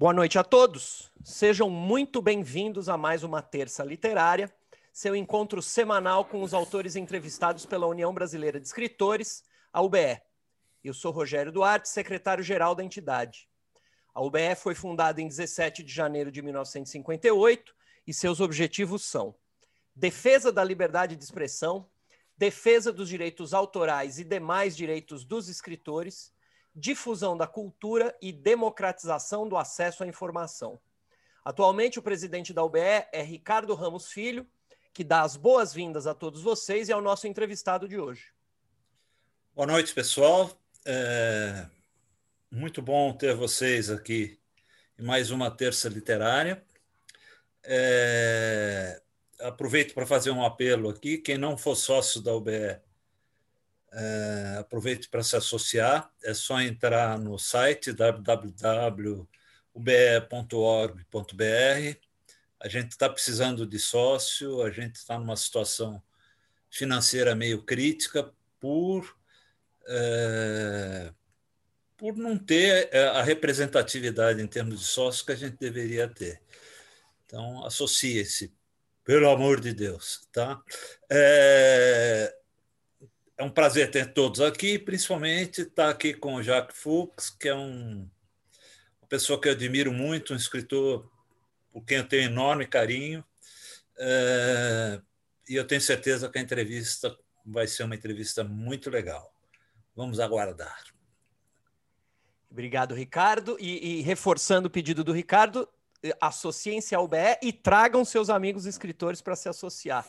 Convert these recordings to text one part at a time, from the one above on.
Boa noite a todos. Sejam muito bem-vindos a mais uma Terça Literária, seu encontro semanal com os autores entrevistados pela União Brasileira de Escritores, a UBE. Eu sou Rogério Duarte, secretário-geral da entidade. A UBE foi fundada em 17 de janeiro de 1958 e seus objetivos são defesa da liberdade de expressão, defesa dos direitos autorais e demais direitos dos escritores, difusão da cultura e democratização do acesso à informação. Atualmente, o presidente da UBE é Ricardo Ramos Filho, que dá as boas-vindas a todos vocês e ao nosso entrevistado de hoje. Boa noite, pessoal. É muito bom ter vocês aqui em mais uma terça literária. É... Aproveito para fazer um apelo aqui. Quem não for sócio da UBE, é, aproveite para se associar. É só entrar no site www.ube.org.br. A gente está precisando de sócio, a gente está numa situação financeira meio crítica por, é, por não ter é, a representatividade em termos de sócio que a gente deveria ter. Então, associe-se, pelo amor de Deus. Tá? É, é um prazer ter todos aqui, principalmente estar aqui com o Jacques Fuchs, que é um, uma pessoa que eu admiro muito, um escritor por quem eu tenho enorme carinho. É, e eu tenho certeza que a entrevista vai ser uma entrevista muito legal. Vamos aguardar. Obrigado, Ricardo. E, e reforçando o pedido do Ricardo, associem-se ao BE e tragam seus amigos escritores para se associar.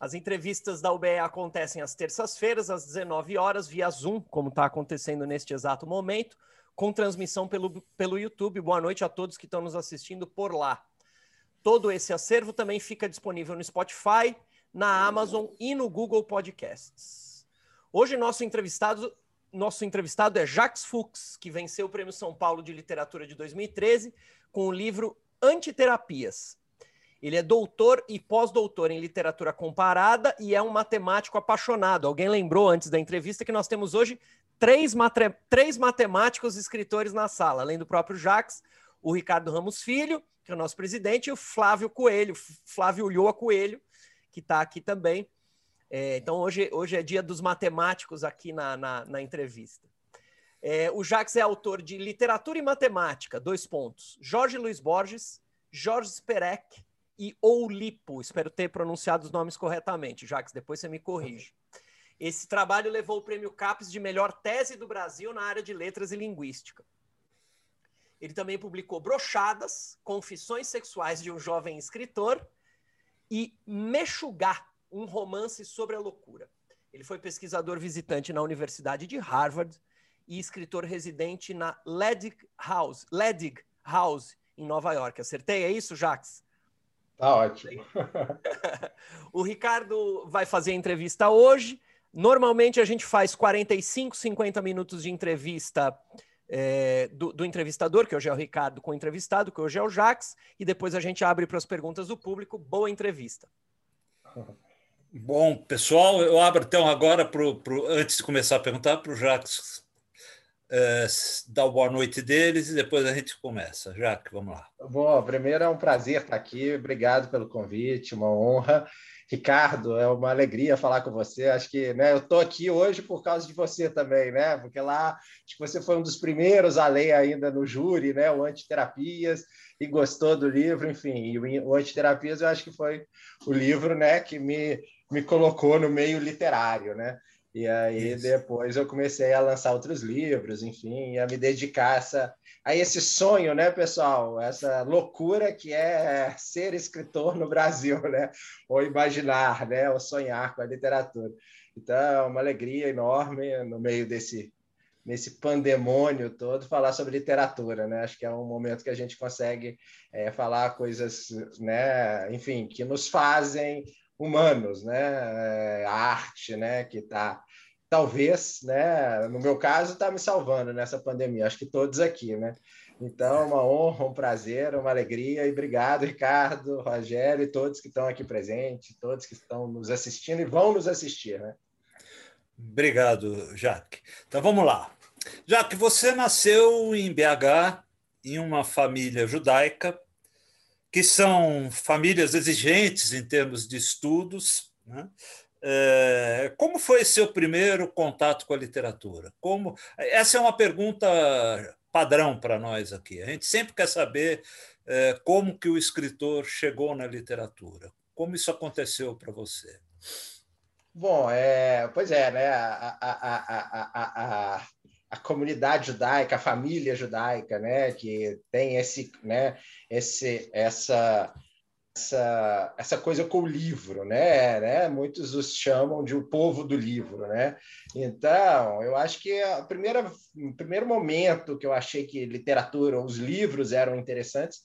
As entrevistas da UBE acontecem às terças-feiras, às 19 horas, via Zoom, como está acontecendo neste exato momento, com transmissão pelo, pelo YouTube. Boa noite a todos que estão nos assistindo por lá. Todo esse acervo também fica disponível no Spotify, na Amazon e no Google Podcasts. Hoje, nosso entrevistado, nosso entrevistado é Jacques Fuchs, que venceu o Prêmio São Paulo de Literatura de 2013 com o livro Antiterapias, ele é doutor e pós-doutor em literatura comparada e é um matemático apaixonado. Alguém lembrou antes da entrevista que nós temos hoje três, mate... três matemáticos escritores na sala, além do próprio Jacques, o Ricardo Ramos Filho, que é o nosso presidente, e o Flávio Coelho, Flávio Ulloa Coelho, que está aqui também. É, então, hoje, hoje é dia dos matemáticos aqui na, na, na entrevista. É, o Jacques é autor de Literatura e Matemática, dois pontos. Jorge Luiz Borges, Jorge Sperek, e Oulipo. Espero ter pronunciado os nomes corretamente, Jacques, depois você me corrige. Esse trabalho levou o prêmio CAPES de melhor tese do Brasil na área de letras e linguística. Ele também publicou Brochadas, Confissões Sexuais de um Jovem Escritor e Mexugá, um romance sobre a loucura. Ele foi pesquisador visitante na Universidade de Harvard e escritor residente na Ledig House, Ledig House em Nova York. Acertei? É isso, Jacques? Tá ótimo. o Ricardo vai fazer a entrevista hoje. Normalmente a gente faz 45, 50 minutos de entrevista é, do, do, entrevistador, que hoje é o Ricardo, com o entrevistado, que hoje é o Jax, e depois a gente abre para as perguntas do público. Boa entrevista. Bom, pessoal, eu abro então agora, pro, pro, antes de começar a perguntar, para o Jax é, dar o boa noite deles e depois a gente começa. Jaque, vamos lá. Bom, primeiro é um prazer estar aqui. Obrigado pelo convite, uma honra. Ricardo, é uma alegria falar com você. Acho que né, eu estou aqui hoje por causa de você também, né? Porque lá acho que você foi um dos primeiros a ler ainda no júri, né? O Antiterapias, e gostou do livro, enfim. E o Antiterapias eu acho que foi o livro né, que me, me colocou no meio literário, né? E aí Isso. depois eu comecei a lançar outros livros, enfim, a me dedicar a, essa, a esse sonho, né, pessoal? Essa loucura que é ser escritor no Brasil, né? Ou imaginar, né? Ou sonhar com a literatura. Então, é uma alegria enorme no meio desse nesse pandemônio todo falar sobre literatura, né? Acho que é um momento que a gente consegue é, falar coisas, né? Enfim, que nos fazem humanos, né? É, a arte, né? Que está talvez, né? No meu caso, está me salvando nessa pandemia. Acho que todos aqui, né? Então, uma honra, um prazer, uma alegria e obrigado, Ricardo, Rogério e todos que estão aqui presentes, todos que estão nos assistindo e vão nos assistir, né? Obrigado, Jaque. Então vamos lá. Jaque, você nasceu em BH em uma família judaica, que são famílias exigentes em termos de estudos. Né? É, como foi seu primeiro contato com a literatura? Como essa é uma pergunta padrão para nós aqui. A gente sempre quer saber é, como que o escritor chegou na literatura. Como isso aconteceu para você? Bom, é, pois é, né? A, a, a, a, comunidade judaica, a família judaica, né? Que tem esse, né? Esse, essa, essa, essa coisa com o livro, né? né? Muitos os chamam de o povo do livro, né? Então, eu acho que a primeira, o primeiro momento que eu achei que literatura, os livros eram interessantes,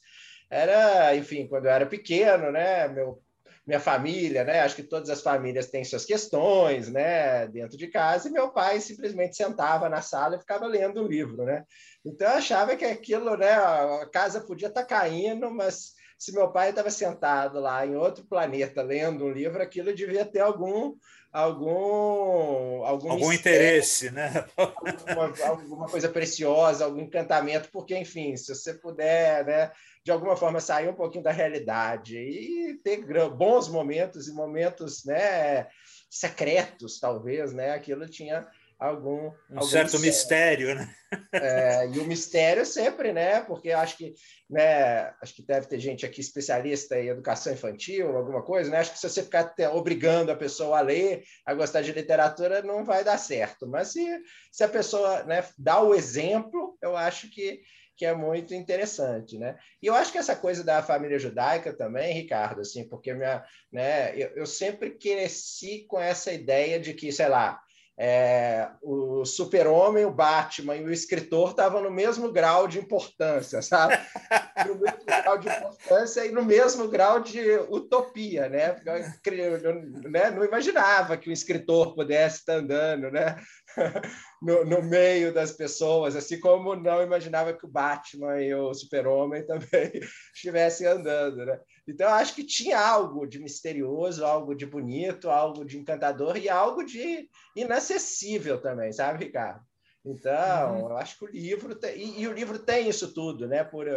era, enfim, quando eu era pequeno, né? Meu minha família, né? Acho que todas as famílias têm suas questões, né? Dentro de casa, e meu pai simplesmente sentava na sala e ficava lendo um livro, né? Então eu achava que aquilo, né? A casa podia estar tá caindo, mas se meu pai estava sentado lá em outro planeta lendo um livro, aquilo devia ter algum algum algum, algum interesse, né? Alguma, alguma, coisa preciosa, algum encantamento, porque enfim, se você puder, né, de alguma forma sair um pouquinho da realidade e ter bons momentos e momentos, né, secretos, talvez, né? Aquilo tinha algum um algum certo mistério, né? É, e o mistério sempre, né? Porque acho que, né? Acho que deve ter gente aqui especialista em educação infantil, alguma coisa, né? Acho que se você ficar obrigando a pessoa a ler, a gostar de literatura, não vai dar certo. Mas se, se a pessoa, né, dá o exemplo, eu acho que que é muito interessante, né? E eu acho que essa coisa da família judaica também, Ricardo, assim, porque minha, né, eu, eu sempre cresci com essa ideia de que, sei lá, é, o super-homem, o Batman e o escritor estavam no mesmo grau de importância, sabe? No mesmo grau de importância e no mesmo grau de utopia, né? Eu, né? não imaginava que o escritor pudesse estar andando, né? No, no, meio das pessoas, assim como não imaginava que o Batman e o Super-Homem também estivessem andando, né? Então, acho que tinha algo de misterioso, algo de bonito, algo de encantador e algo de inacessível também, sabe, Ricardo? Então, uhum. eu acho que o livro tem, e, e, o livro tem isso tudo, né? Por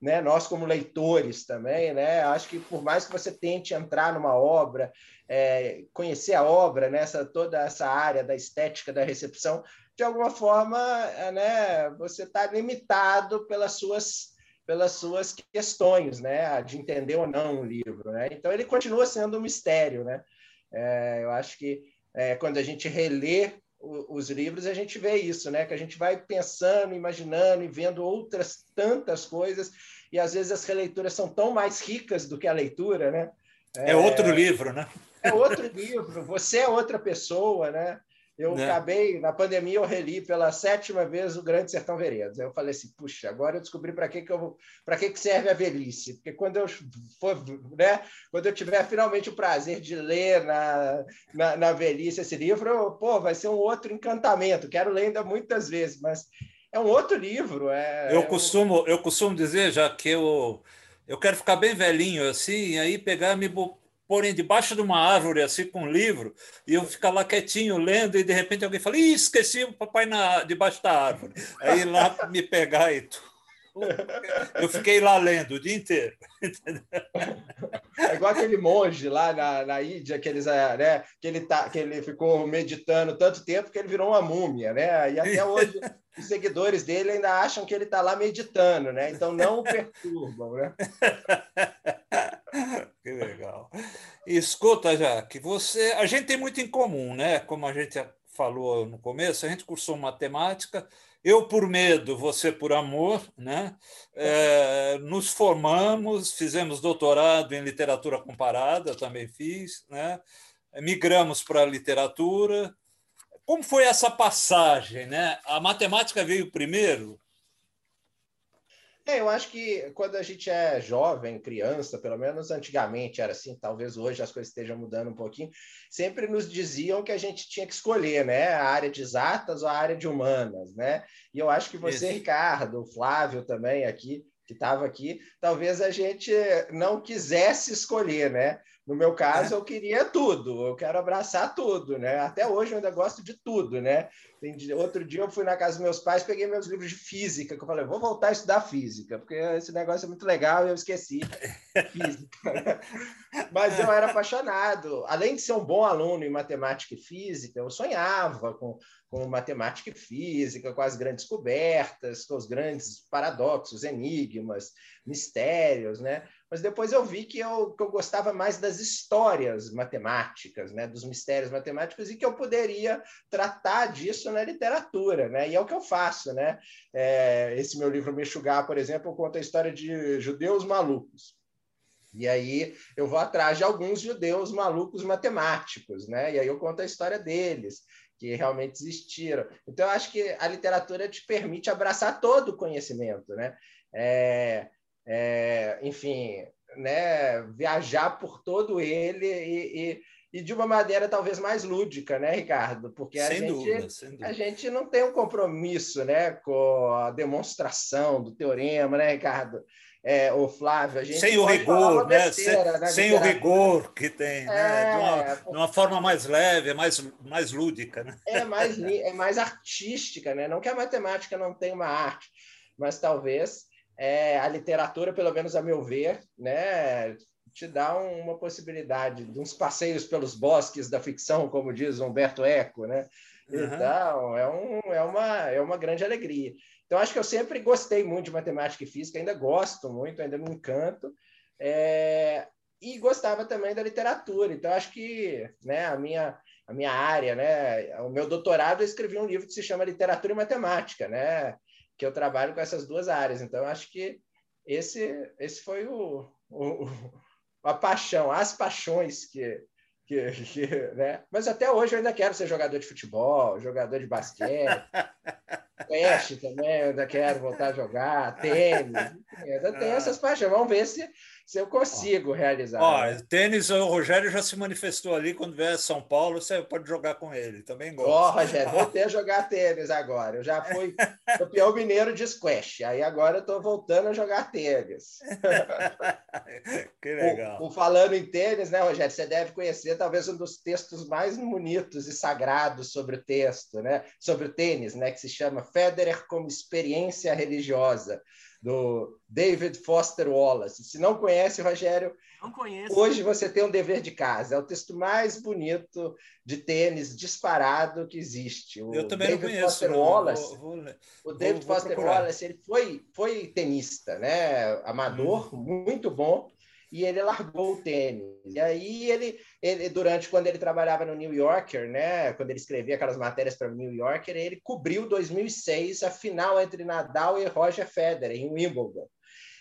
né, nós como leitores também, né? Acho que por mais que você tente entrar numa obra, é, conhecer a obra, nessa né, toda essa área da estética da recepção, de alguma forma, é, né? Você está limitado pelas suas pelas suas questões, né, de entender ou não o livro, né? Então ele continua sendo um mistério, né? É, eu acho que é, quando a gente relê os livros a gente vê isso, né? Que a gente vai pensando, imaginando e vendo outras tantas coisas e às vezes as releituras são tão mais ricas do que a leitura, né? É, é outro livro, né? É outro livro. Você é outra pessoa, né? Eu né? acabei, na pandemia, eu reli pela sétima vez o Grande Sertão Veredas. Aí eu falei assim, puxa, agora eu descobri para que, que, eu, que, que serve a velhice. Porque quando eu for, né, quando eu tiver finalmente o prazer de ler na, na, na velhice esse livro, eu, pô, vai ser um outro encantamento. Quero ler ainda muitas vezes, mas é um outro livro. É, eu, é costumo, eu costumo dizer, já que eu, eu quero ficar bem velhinho assim, e aí pegar me porem debaixo de uma árvore, assim, com um livro, e eu ficar lá quietinho, lendo, e de repente alguém fala, Ih, esqueci o papai na, debaixo da árvore. Aí lá me pegar e tudo. Eu fiquei lá lendo o dia inteiro. É igual aquele monge lá na, na Índia, que, eles, é, né, que, ele tá, que ele ficou meditando tanto tempo que ele virou uma múmia, né? E até hoje os seguidores dele ainda acham que ele está lá meditando, né? Então não o perturbam, né? Que legal. escuta, Jaque, você, a gente tem muito em comum, né? Como a gente falou no começo, a gente cursou matemática, eu por medo, você por amor, né? É, nos formamos, fizemos doutorado em literatura comparada, também fiz, né? Migramos para a literatura, como foi essa passagem? Né? A matemática veio primeiro? É, eu acho que quando a gente é jovem, criança, pelo menos antigamente era assim, talvez hoje as coisas estejam mudando um pouquinho, sempre nos diziam que a gente tinha que escolher, né, a área de exatas ou a área de humanas, né? E eu acho que você, Isso. Ricardo, o Flávio também aqui, que estava aqui, talvez a gente não quisesse escolher, né? No meu caso, é. eu queria tudo, eu quero abraçar tudo, né? Até hoje eu ainda gosto de tudo, né? Outro dia eu fui na casa dos meus pais, peguei meus livros de física, que eu falei, vou voltar a estudar física, porque esse negócio é muito legal e eu esqueci física. Mas eu era apaixonado. Além de ser um bom aluno em matemática e física, eu sonhava com, com matemática e física, com as grandes descobertas, com os grandes paradoxos, enigmas, mistérios, né? mas depois eu vi que eu, que eu gostava mais das histórias matemáticas, né, dos mistérios matemáticos, e que eu poderia tratar disso na literatura, né, e é o que eu faço. Né? É, esse meu livro Mexugar, por exemplo, conta a história de judeus malucos. E aí eu vou atrás de alguns judeus malucos matemáticos, né? E aí eu conto a história deles, que realmente existiram. Então eu acho que a literatura te permite abraçar todo o conhecimento, né? É, é, enfim, né, viajar por todo ele e, e, e, de uma maneira talvez mais lúdica, né, Ricardo? Porque a, gente, dúvida, a gente não tem um compromisso né, com a demonstração do teorema, né, Ricardo? É, o Flávio, a gente sem o rigor, né? Besteira, sem, né, sem o rigor que tem, né? é, né? de, uma, de uma forma mais leve, mais, mais lúdica, né? É mais, é mais artística, né? Não que a matemática não tenha uma arte, mas talvez é, a literatura, pelo menos a meu ver, né, te dá uma possibilidade de uns passeios pelos bosques da ficção, como diz Humberto Eco, né? Uhum. Então, é, um, é, uma, é uma grande alegria. Então, acho que eu sempre gostei muito de matemática e física, ainda gosto muito, ainda me encanto. É, e gostava também da literatura. Então, acho que né, a, minha, a minha área, né, o meu doutorado, eu escrevi um livro que se chama Literatura e Matemática, né? que eu trabalho com essas duas áreas. Então, acho que esse, esse foi o, o, a paixão, as paixões que, que, que, né? Mas até hoje eu ainda quero ser jogador de futebol, jogador de basquete, Flash também, eu ainda quero voltar a jogar, tênis, ainda tem essas paixões. Vamos ver se, se eu consigo ó, realizar. Ó, né? tênis, o Rogério já se manifestou ali, quando vier a São Paulo, você pode jogar com ele, também gosto. Ó, Rogério, voltei a jogar tênis agora. Eu já fui campeão mineiro de squash, aí agora eu estou voltando a jogar tênis. que legal. O, o, falando em tênis, né, Rogério, você deve conhecer talvez um dos textos mais bonitos e sagrados sobre o texto, né, sobre o tênis, né, que se chama Federer como experiência religiosa do David Foster Wallace. Se não conhece, Rogério, não conheço. hoje você tem um dever de casa. É o texto mais bonito de tênis disparado que existe. O Eu também David não conheço. Foster não. Wallace, vou, vou, o David vou, Foster Wallace ele foi, foi tenista, né? amador, hum. muito bom e ele largou o tênis. E aí ele, ele, durante quando ele trabalhava no New Yorker, né, quando ele escrevia aquelas matérias para o New Yorker, ele cobriu 2006 a final entre Nadal e Roger Federer em Wimbledon.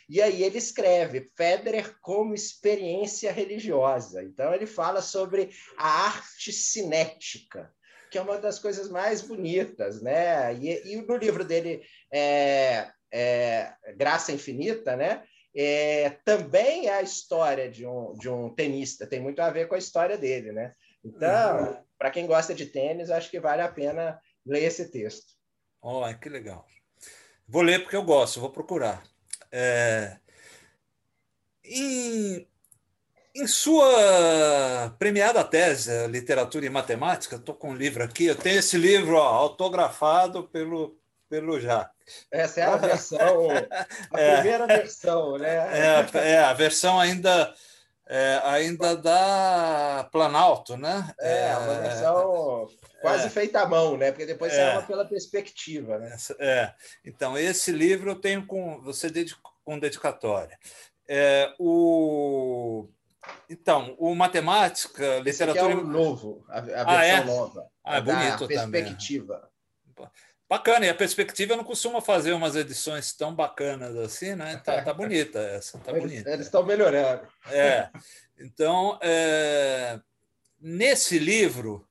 E aí ele escreve Federer como experiência religiosa. Então ele fala sobre a arte cinética, que é uma das coisas mais bonitas, né? E, e no livro dele é, é, Graça Infinita, né? É, também é a história de um, de um tenista, tem muito a ver com a história dele, né? Então, uhum. para quem gosta de tênis, acho que vale a pena ler esse texto. Oh, que legal. Vou ler porque eu gosto, vou procurar. É... Em, em sua premiada tese, Literatura e Matemática, estou com um livro aqui, eu tenho esse livro ó, autografado pelo, pelo Jacques. Essa é a versão, a é, primeira versão, né? É, é, a versão ainda, é, ainda da Planalto, né? É, uma é, versão quase é, feita à mão, né? Porque depois é, saiu pela perspectiva, né? É. Então, esse livro eu tenho com você com dedicatória. É, o então, o matemática, literatura. Esse é o novo, a, a versão ah, é? nova. Ah, é bonito perspectiva. Também. Bacana, e a perspectiva não costuma fazer umas edições tão bacanas assim, né? Tá, tá bonita essa, tá bonita. Eles estão melhorando. É. Então, é, nesse livro,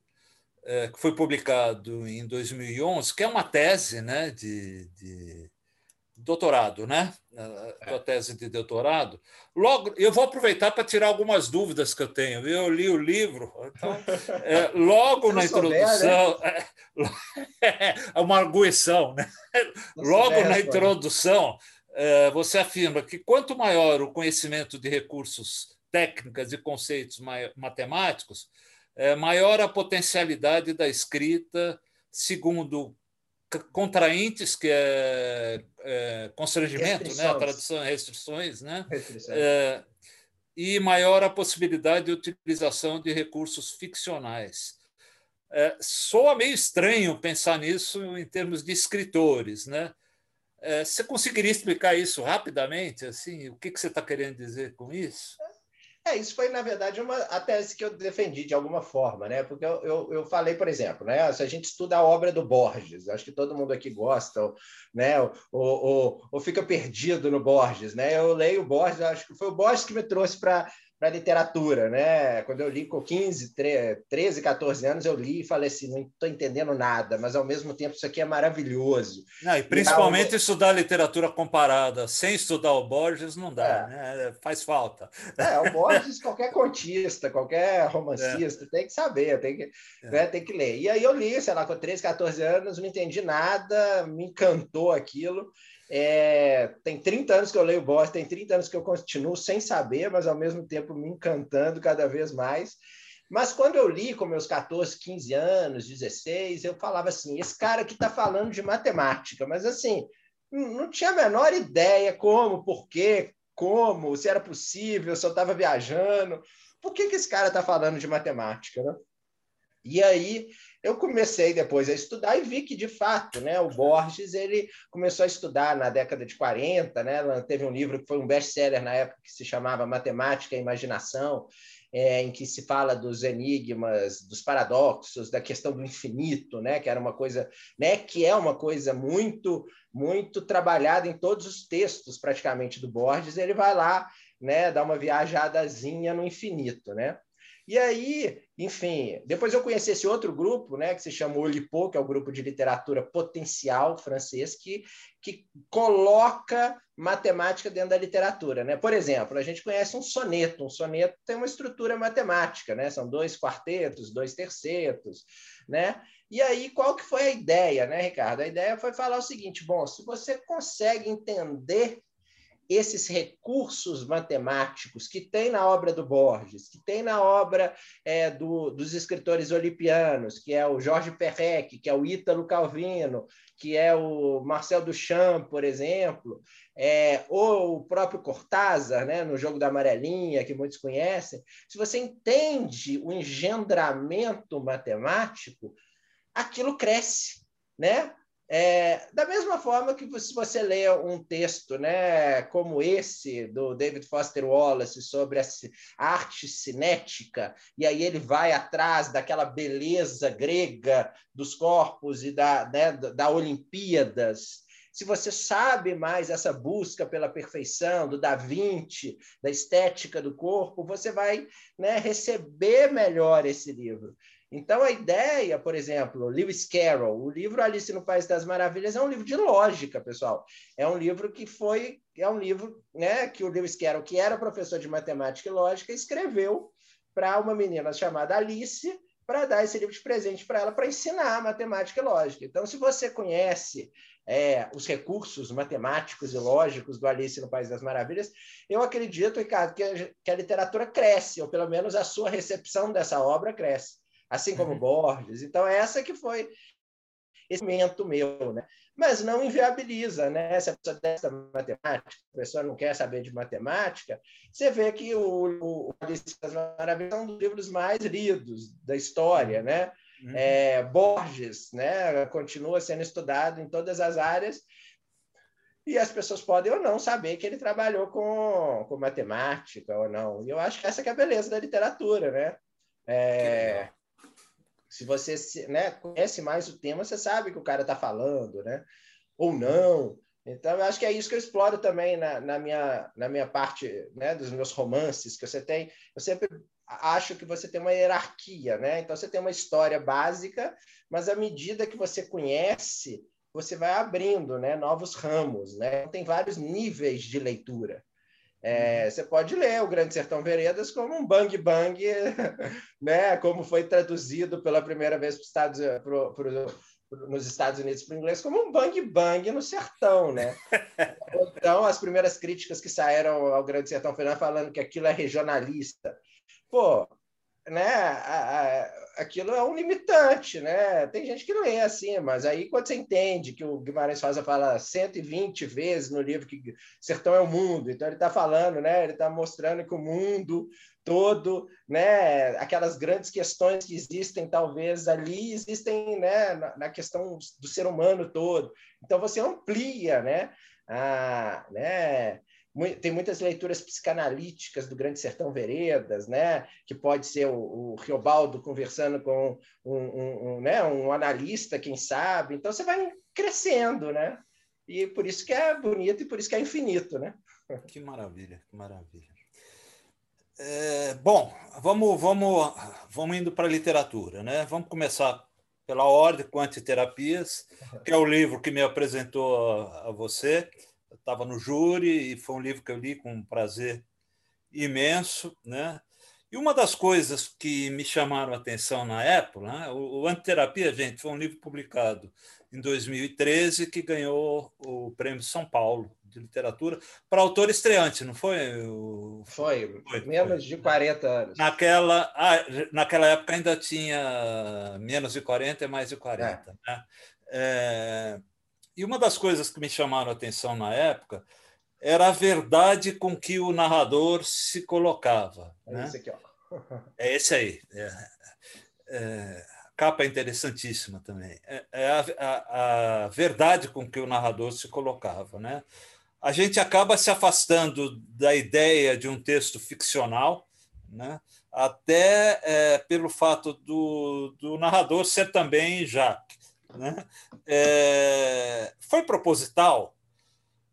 é, que foi publicado em 2011, que é uma tese né, de, de doutorado, né? A tua tese de doutorado. Logo, eu vou aproveitar para tirar algumas dúvidas que eu tenho. Eu li o livro, então, é, logo na introdução, souber, né? é, é uma arguição, né? Logo na introdução, é, você afirma que quanto maior o conhecimento de recursos técnicas e conceitos matemáticos, é, maior a potencialidade da escrita segundo contraintes, que é, é constrangimento, né? a tradução é restrições, né? É, e maior a possibilidade de utilização de recursos ficcionais. É, soa meio estranho pensar nisso em termos de escritores, né? É, você conseguiria explicar isso rapidamente? Assim, o que, que você está querendo dizer com isso? É, isso foi, na verdade, uma, a tese que eu defendi de alguma forma, né? Porque eu, eu, eu, falei, por exemplo, né? Se a gente estuda a obra do Borges, acho que todo mundo aqui gosta, ou, né? Ou, ou, ou fica perdido no Borges, né? Eu leio o Borges, acho que foi o Borges que me trouxe para para literatura, né? Quando eu li com 15, 13, 14 anos, eu li e falei assim, não estou entendendo nada, mas ao mesmo tempo isso aqui é maravilhoso. Não, e principalmente e, estudar literatura comparada sem estudar o Borges não dá, é. né? Faz falta. É, o Borges, qualquer contista, qualquer romancista é. tem que saber, tem que, é. né, tem que ler. E aí eu li, sei lá, com 13, 14 anos, não entendi nada, me encantou aquilo. É, tem 30 anos que eu leio Borges, tem 30 anos que eu continuo sem saber, mas ao mesmo tempo me encantando cada vez mais. Mas quando eu li com meus 14, 15 anos, 16, eu falava assim: esse cara aqui está falando de matemática, mas assim, não tinha a menor ideia como, por quê, como, se era possível, se eu estava viajando. Por que, que esse cara está falando de matemática? Né? E aí eu comecei depois a estudar e vi que, de fato, né, o Borges ele começou a estudar na década de 40, né, teve um livro que foi um best-seller na época que se chamava Matemática e Imaginação, é, em que se fala dos enigmas, dos paradoxos, da questão do infinito, né, que era uma coisa, né, que é uma coisa muito, muito trabalhada em todos os textos praticamente do Borges. Ele vai lá, né, dar uma viajadazinha no infinito, né? E aí, enfim, depois eu conheci esse outro grupo, né, que se chama Olipo, que é o grupo de literatura potencial francês, que, que coloca matemática dentro da literatura. Né? Por exemplo, a gente conhece um soneto. Um soneto tem uma estrutura matemática, né? são dois quartetos, dois tercetos. Né? E aí, qual que foi a ideia, né, Ricardo? A ideia foi falar o seguinte: bom, se você consegue entender esses recursos matemáticos que tem na obra do Borges, que tem na obra é, do, dos escritores olimpianos, que é o Jorge Perrec, que é o Ítalo Calvino, que é o Marcel Duchamp, por exemplo, é, ou o próprio Cortázar, né, no jogo da amarelinha, que muitos conhecem, se você entende o engendramento matemático, aquilo cresce, né? É, da mesma forma que se você lê um texto né, como esse, do David Foster Wallace, sobre a arte cinética, e aí ele vai atrás daquela beleza grega dos corpos e da, né, da Olimpíadas, se você sabe mais essa busca pela perfeição, do Da Vinci, da estética do corpo, você vai né, receber melhor esse livro. Então, a ideia, por exemplo, Lewis Carroll, o livro Alice no País das Maravilhas é um livro de lógica, pessoal. É um livro que foi, é um livro né, que o Lewis Carroll, que era professor de matemática e lógica, escreveu para uma menina chamada Alice, para dar esse livro de presente para ela, para ensinar matemática e lógica. Então, se você conhece é, os recursos matemáticos e lógicos do Alice no País das Maravilhas, eu acredito, Ricardo, que a, que a literatura cresce, ou pelo menos a sua recepção dessa obra cresce assim como uhum. Borges. Então, essa que foi esse momento meu, né? Mas não inviabiliza, né? Se a pessoa testa matemática, a pessoa não quer saber de matemática, você vê que o, o Alice das Maravilhas é um dos livros mais lidos da história, né? Uhum. É, Borges, né? Continua sendo estudado em todas as áreas e as pessoas podem ou não saber que ele trabalhou com, com matemática ou não. E eu acho que essa que é a beleza da literatura, né? É, se você né, conhece mais o tema, você sabe que o cara está falando, né? Ou não. Então, eu acho que é isso que eu exploro também na, na minha, na minha parte né, dos meus romances, que você tem. Eu sempre acho que você tem uma hierarquia, né? Então, você tem uma história básica, mas à medida que você conhece, você vai abrindo né, novos ramos, né? Então, tem vários níveis de leitura. É, você pode ler o Grande Sertão Veredas como um bang bang, né? como foi traduzido pela primeira vez Estados, pro, pro, nos Estados Unidos para o inglês, como um bang bang no sertão. Né? então, as primeiras críticas que saíram ao Grande Sertão Veredas falando que aquilo é regionalista. Pô, né, a, a, aquilo é um limitante, né? Tem gente que não é assim, mas aí quando você entende que o Guimarães Rosa fala 120 vezes no livro que Sertão é o mundo, então ele está falando, né? Ele está mostrando que o mundo todo, né? Aquelas grandes questões que existem talvez ali existem, né? Na, na questão do ser humano todo. Então você amplia, né? A, né? Tem muitas leituras psicanalíticas do Grande Sertão Veredas, né? que pode ser o, o Riobaldo conversando com um, um, um, né? um analista, quem sabe. Então você vai crescendo, né? E por isso que é bonito e por isso que é infinito, né? Que maravilha, que maravilha. É, bom, vamos, vamos, vamos indo para a literatura, né? Vamos começar pela ordem com Antiterapias, que é o livro que me apresentou a, a você estava no júri e foi um livro que eu li com um prazer imenso, né? E uma das coisas que me chamaram a atenção na época, né? o, o Antiterapia, gente, foi um livro publicado em 2013 que ganhou o Prêmio São Paulo de Literatura para autor estreante, não foi? O... Foi, foi, menos foi. de 40 anos. Naquela, ah, naquela época ainda tinha menos de 40 e mais de 40. É. Né? É e uma das coisas que me chamaram a atenção na época era a verdade com que o narrador se colocava. É né? esse aqui, ó. É esse aí. É, é, capa interessantíssima também. É, é a, a, a, verdade com que o narrador se colocava. Né? A gente acaba se afastando da ideia de um texto ficcional, né? até é, pelo fato do, do narrador ser também Jacques. Né? É, foi proposital.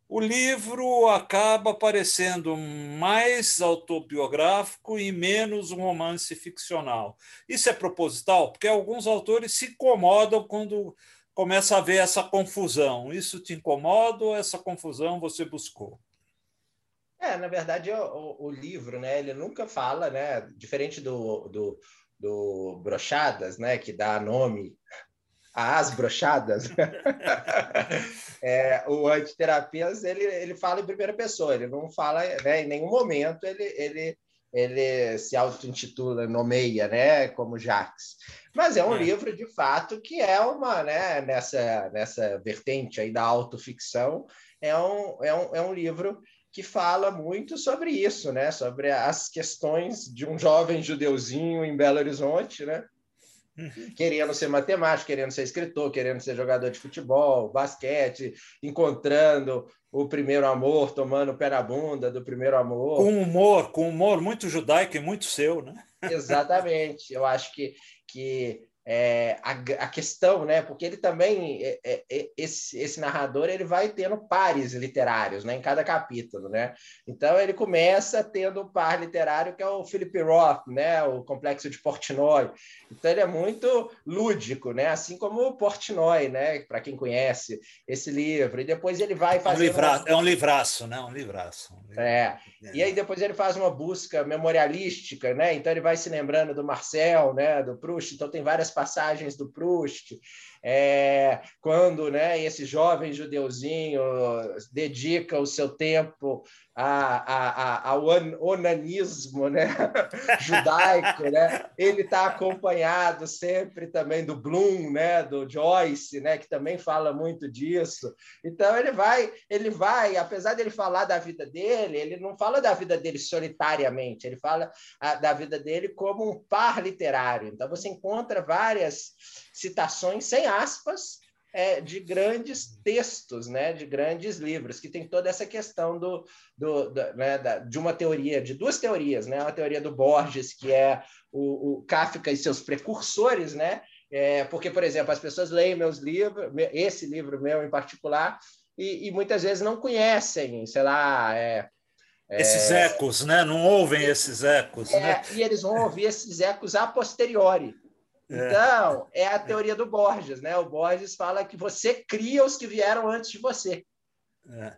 O livro acaba parecendo mais autobiográfico e menos um romance ficcional. Isso é proposital, porque alguns autores se incomodam quando começa a ver essa confusão. Isso te incomoda ou essa confusão você buscou? É, na verdade, o, o, livro, né, ele nunca fala, né, diferente do, do, do Brochadas, né, que dá nome as brochadas. é, o antiterapias ele, ele fala em primeira pessoa, ele não fala né, em nenhum momento ele, ele, ele se auto-intitula, nomeia né, como Jacques. Mas é um é. livro, de fato, que é uma, né, nessa, nessa vertente aí da autoficção, é um, é um, é um livro que fala muito sobre isso, né? sobre as questões de um jovem judeuzinho em Belo Horizonte, né? Querendo ser matemático, querendo ser escritor, querendo ser jogador de futebol, basquete, encontrando o primeiro amor, tomando o pé na bunda do primeiro amor. Com humor, com humor muito judaico e muito seu, né? Exatamente. Eu acho que, que é, a, a, questão, né? Porque ele também, é, é, é, esse, esse narrador, ele vai tendo pares literários, né? Em cada capítulo, né? Então ele começa tendo um par literário que é o Philip Roth, né? O Complexo de Portnoy. Então ele é muito lúdico, né? Assim como o Portnoy, né? Para quem conhece esse livro. E depois ele vai fazer é um, uma... é um livraço, né? Um livraço. Um livraço. É. é. E aí depois ele faz uma busca memorialística, né? Então ele vai se lembrando do Marcel, né? Do Proust. Então tem várias passagens do Proust, é, quando né, esse jovem judeuzinho dedica o seu tempo a, a, a, ao onanismo né? judaico, né? ele está acompanhado sempre também do Bloom, né? do Joyce, né? que também fala muito disso. Então ele vai, ele vai, apesar dele falar da vida dele, ele não fala da vida dele solitariamente, ele fala a, da vida dele como um par literário. Então você encontra várias citações sem aspas é, de grandes textos, né, de grandes livros, que tem toda essa questão do, do, do né, da, de uma teoria, de duas teorias, né, uma teoria do Borges, que é o, o Kafka e seus precursores, né, é, porque, por exemplo, as pessoas leem meus livros, esse livro meu em particular, e, e muitas vezes não conhecem, sei lá, é, esses é, ecos, né? Não ouvem esses ecos. É, né? E eles vão ouvir esses ecos a posteriori. É. Então, é a teoria do Borges, né? O Borges fala que você cria os que vieram antes de você. É.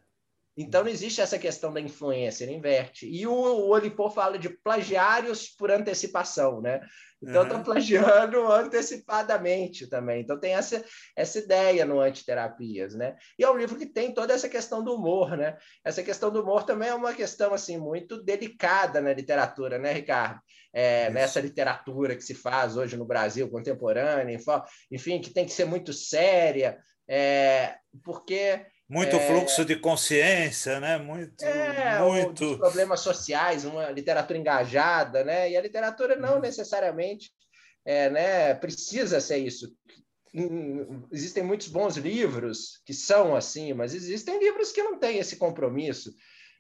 Então não existe essa questão da influência, ele inverte. E o, o Olipô fala de plagiários por antecipação, né? Então estão uhum. plagiando antecipadamente também. Então tem essa, essa ideia no Antiterapias, né? E é um livro que tem toda essa questão do humor, né? Essa questão do humor também é uma questão assim muito delicada na literatura, né, Ricardo? É, nessa literatura que se faz hoje no Brasil contemporâneo, enfim, que tem que ser muito séria, é, porque muito é, fluxo de consciência, né? Muito, é, muito problemas sociais, uma literatura engajada, né? E a literatura não uhum. necessariamente, é, né? Precisa ser isso. Existem muitos bons livros que são assim, mas existem livros que não têm esse compromisso,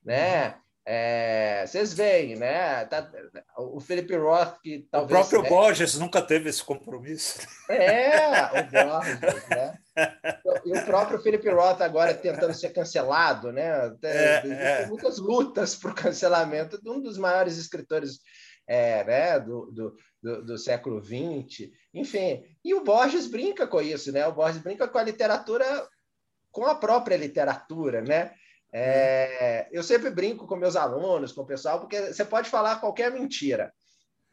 né? É, vocês veem, né? Tá, o Felipe Roth, que talvez. O próprio Borges nunca teve esse compromisso. É, o Borges, né? E o próprio Felipe Roth agora tentando ser cancelado, né? É, tem, é. muitas lutas para o cancelamento de um dos maiores escritores é, né? do, do, do, do século XX. Enfim, e o Borges brinca com isso, né? O Borges brinca com a literatura, com a própria literatura, né? É, eu sempre brinco com meus alunos, com o pessoal, porque você pode falar qualquer mentira,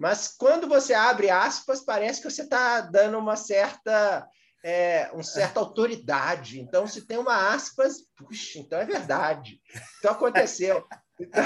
mas quando você abre aspas, parece que você está dando uma certa, é, uma certa autoridade. Então, se tem uma aspas, puxa, então é verdade. Então aconteceu. Então,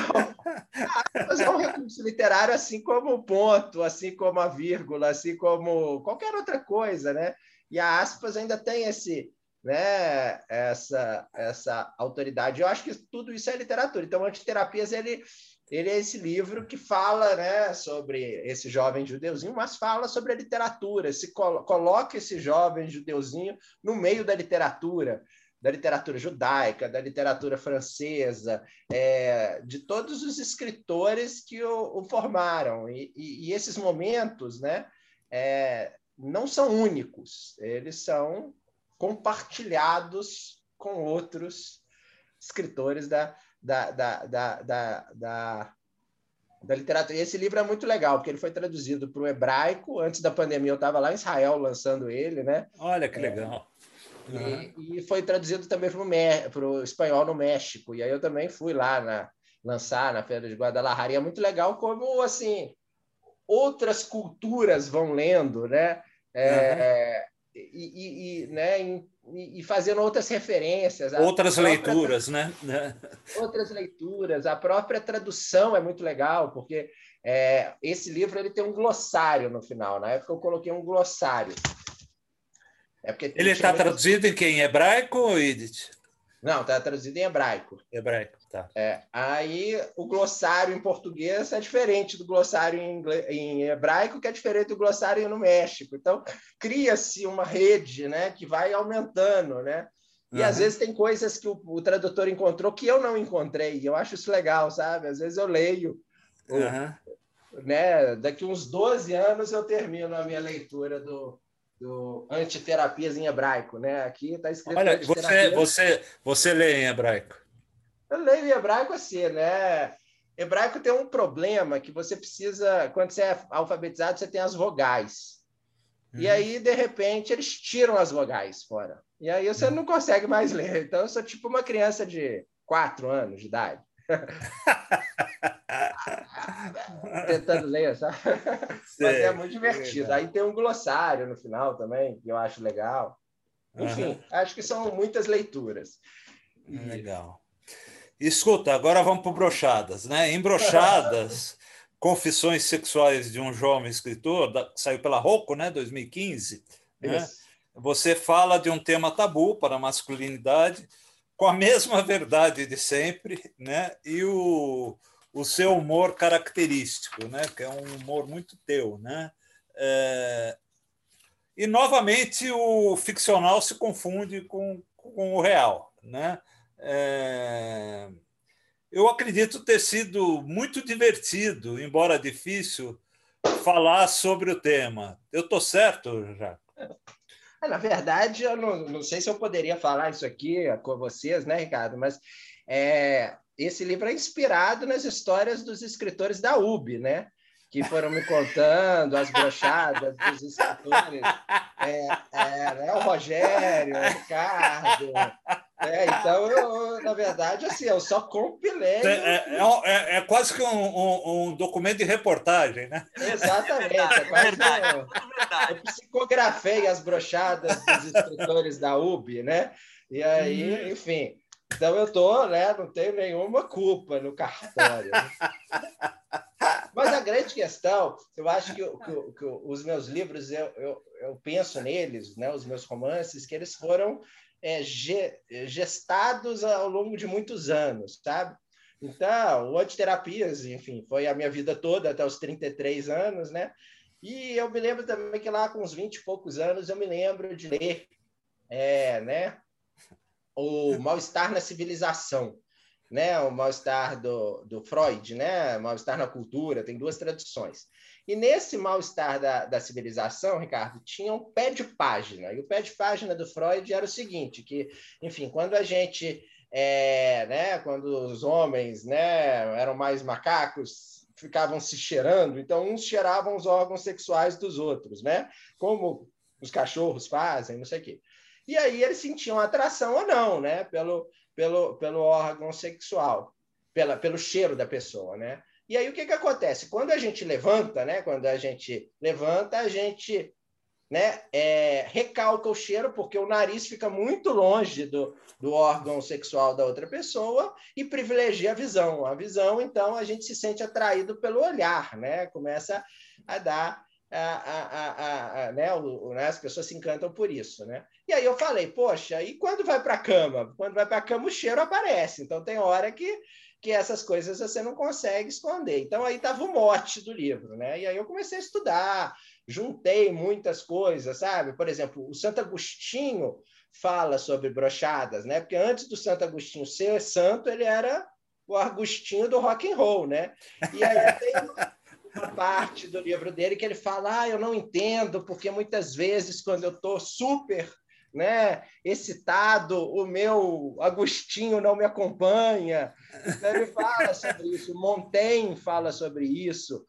aspas é um recurso literário, assim como o ponto, assim como a vírgula, assim como qualquer outra coisa, né? E a aspas ainda tem esse, né, essa, essa autoridade. Eu acho que tudo isso é literatura. Então, Antiterapias, ele, ele é esse livro que fala né, sobre esse jovem judeuzinho, mas fala sobre a literatura, se colo coloca esse jovem judeuzinho no meio da literatura, da literatura judaica, da literatura francesa, é, de todos os escritores que o, o formaram. E, e, e, esses momentos né, é, não são únicos, eles são compartilhados com outros escritores da, da, da, da, da, da, da literatura. E esse livro é muito legal, porque ele foi traduzido para o hebraico. Antes da pandemia, eu estava lá em Israel lançando ele, né? Olha que legal. É, e, e, foi traduzido também para o espanhol no México. E aí eu também fui lá na, lançar na Feira de Guadalajara. E é muito legal como, assim, outras culturas vão lendo, né? É, uhum e, e, né, e, fazendo outras referências. Outras leituras, né? Outras leituras. A própria tradução é muito legal, porque é, esse livro ele tem um glossário no final. Na época eu coloquei um glossário. É porque ele está traduzido em quem? Em hebraico ou Edith? Não, está traduzido em hebraico. Hebraico, tá. É, aí o glossário em português é diferente do glossário em, em hebraico, que é diferente do glossário no México. Então, cria-se uma rede né, que vai aumentando, né? E uhum. às vezes tem coisas que o, o, tradutor encontrou que eu não encontrei. Eu acho isso legal, sabe? Às vezes eu leio. Uhum. né? Daqui uns 12 anos eu termino a minha leitura do, do antiterapias em hebraico, né? Aqui está escrito. Olha, você, você, você lê em hebraico? Eu leio em hebraico assim, né? Hebraico tem um problema que você precisa, quando você é alfabetizado, você tem as vogais. Uhum. E aí, de repente, eles tiram as vogais fora. E aí você não consegue mais ler. Então, eu sou tipo uma criança de quatro anos de idade. Tentando ler, sabe? Sei, Mas é muito divertido. Aí tem um glossário no final também, que eu acho legal. Enfim, uhum. acho que são muitas leituras. Legal. Escuta, agora vamos para Brochadas. Né? Em Brochadas, Confissões Sexuais de um Jovem Escritor, da, saiu pela Rocco, né? 2015. Né? Você fala de um tema tabu para a masculinidade, com a mesma verdade de sempre, né? E o, o seu humor característico, né? Que é um humor muito teu, né? É... E novamente o ficcional se confunde com, com o real, né? É... Eu acredito ter sido muito divertido, embora difícil, falar sobre o tema. Eu estou certo, Jaco? É, na verdade, eu não, não, sei se eu poderia falar isso aqui com vocês, né, Ricardo? Mas é, esse livro é inspirado nas histórias dos escritores da UB, né? Que foram me contando as brochadas dos escritores. É, é, né? O Rogério, o Ricardo, É, então, eu, na verdade, assim, eu só compilei. É, é, é, é quase que um, um, um, documento de reportagem, né? Exatamente. É, verdade, um, eu psicografei as brochadas dos escritores da UB, né? E aí, hum. enfim. Então eu tô, né? Não tenho nenhuma culpa no cartório. Né? Mas a grande questão, eu acho que, que, que os meus livros, eu, eu, eu, penso neles, né? Os meus romances, que eles foram é, gestados ao longo de muitos anos, sabe? Então, o Antiterapias, enfim, foi a minha vida toda, até os 33 anos, né? E eu me lembro também que lá com uns 20 e poucos anos, eu me lembro de ler, é, né? O Mal-Estar na Civilização, né? O Mal-Estar do, do Freud, né? Mal-Estar na Cultura, tem duas traduções. E nesse mal-estar da, da civilização, Ricardo, tinha um pé de página. E o pé de página do Freud era o seguinte, que, enfim, quando a gente, é, né, quando os homens né, eram mais macacos, ficavam se cheirando, então uns cheiravam os órgãos sexuais dos outros, né? Como os cachorros fazem, não sei o quê. E aí eles sentiam atração ou não, né? Pelo, pelo, pelo órgão sexual, pela, pelo cheiro da pessoa, né? E aí o que, que acontece? Quando a gente levanta, né? Quando a gente levanta, a gente né, é, recalca o cheiro, porque o nariz fica muito longe do, do órgão sexual da outra pessoa e privilegia a visão. A visão, então, a gente se sente atraído pelo olhar, né? Começa a dar. A, a, a, né, o, né, as pessoas se encantam por isso, né? E aí eu falei, poxa, e quando vai para a cama? Quando vai para a cama, o cheiro aparece. Então tem hora que que essas coisas você não consegue esconder. Então aí estava o mote do livro, né? E aí eu comecei a estudar, juntei muitas coisas, sabe? Por exemplo, o Santo Agostinho fala sobre brochadas, né? Porque antes do Santo Agostinho ser santo, ele era o Agostinho do rock and roll, né? E aí tem uma parte do livro dele que ele fala: "Ah, eu não entendo, porque muitas vezes quando eu estou super né, excitado, o meu Agostinho não me acompanha. Então, ele fala sobre isso, Montaigne fala sobre isso.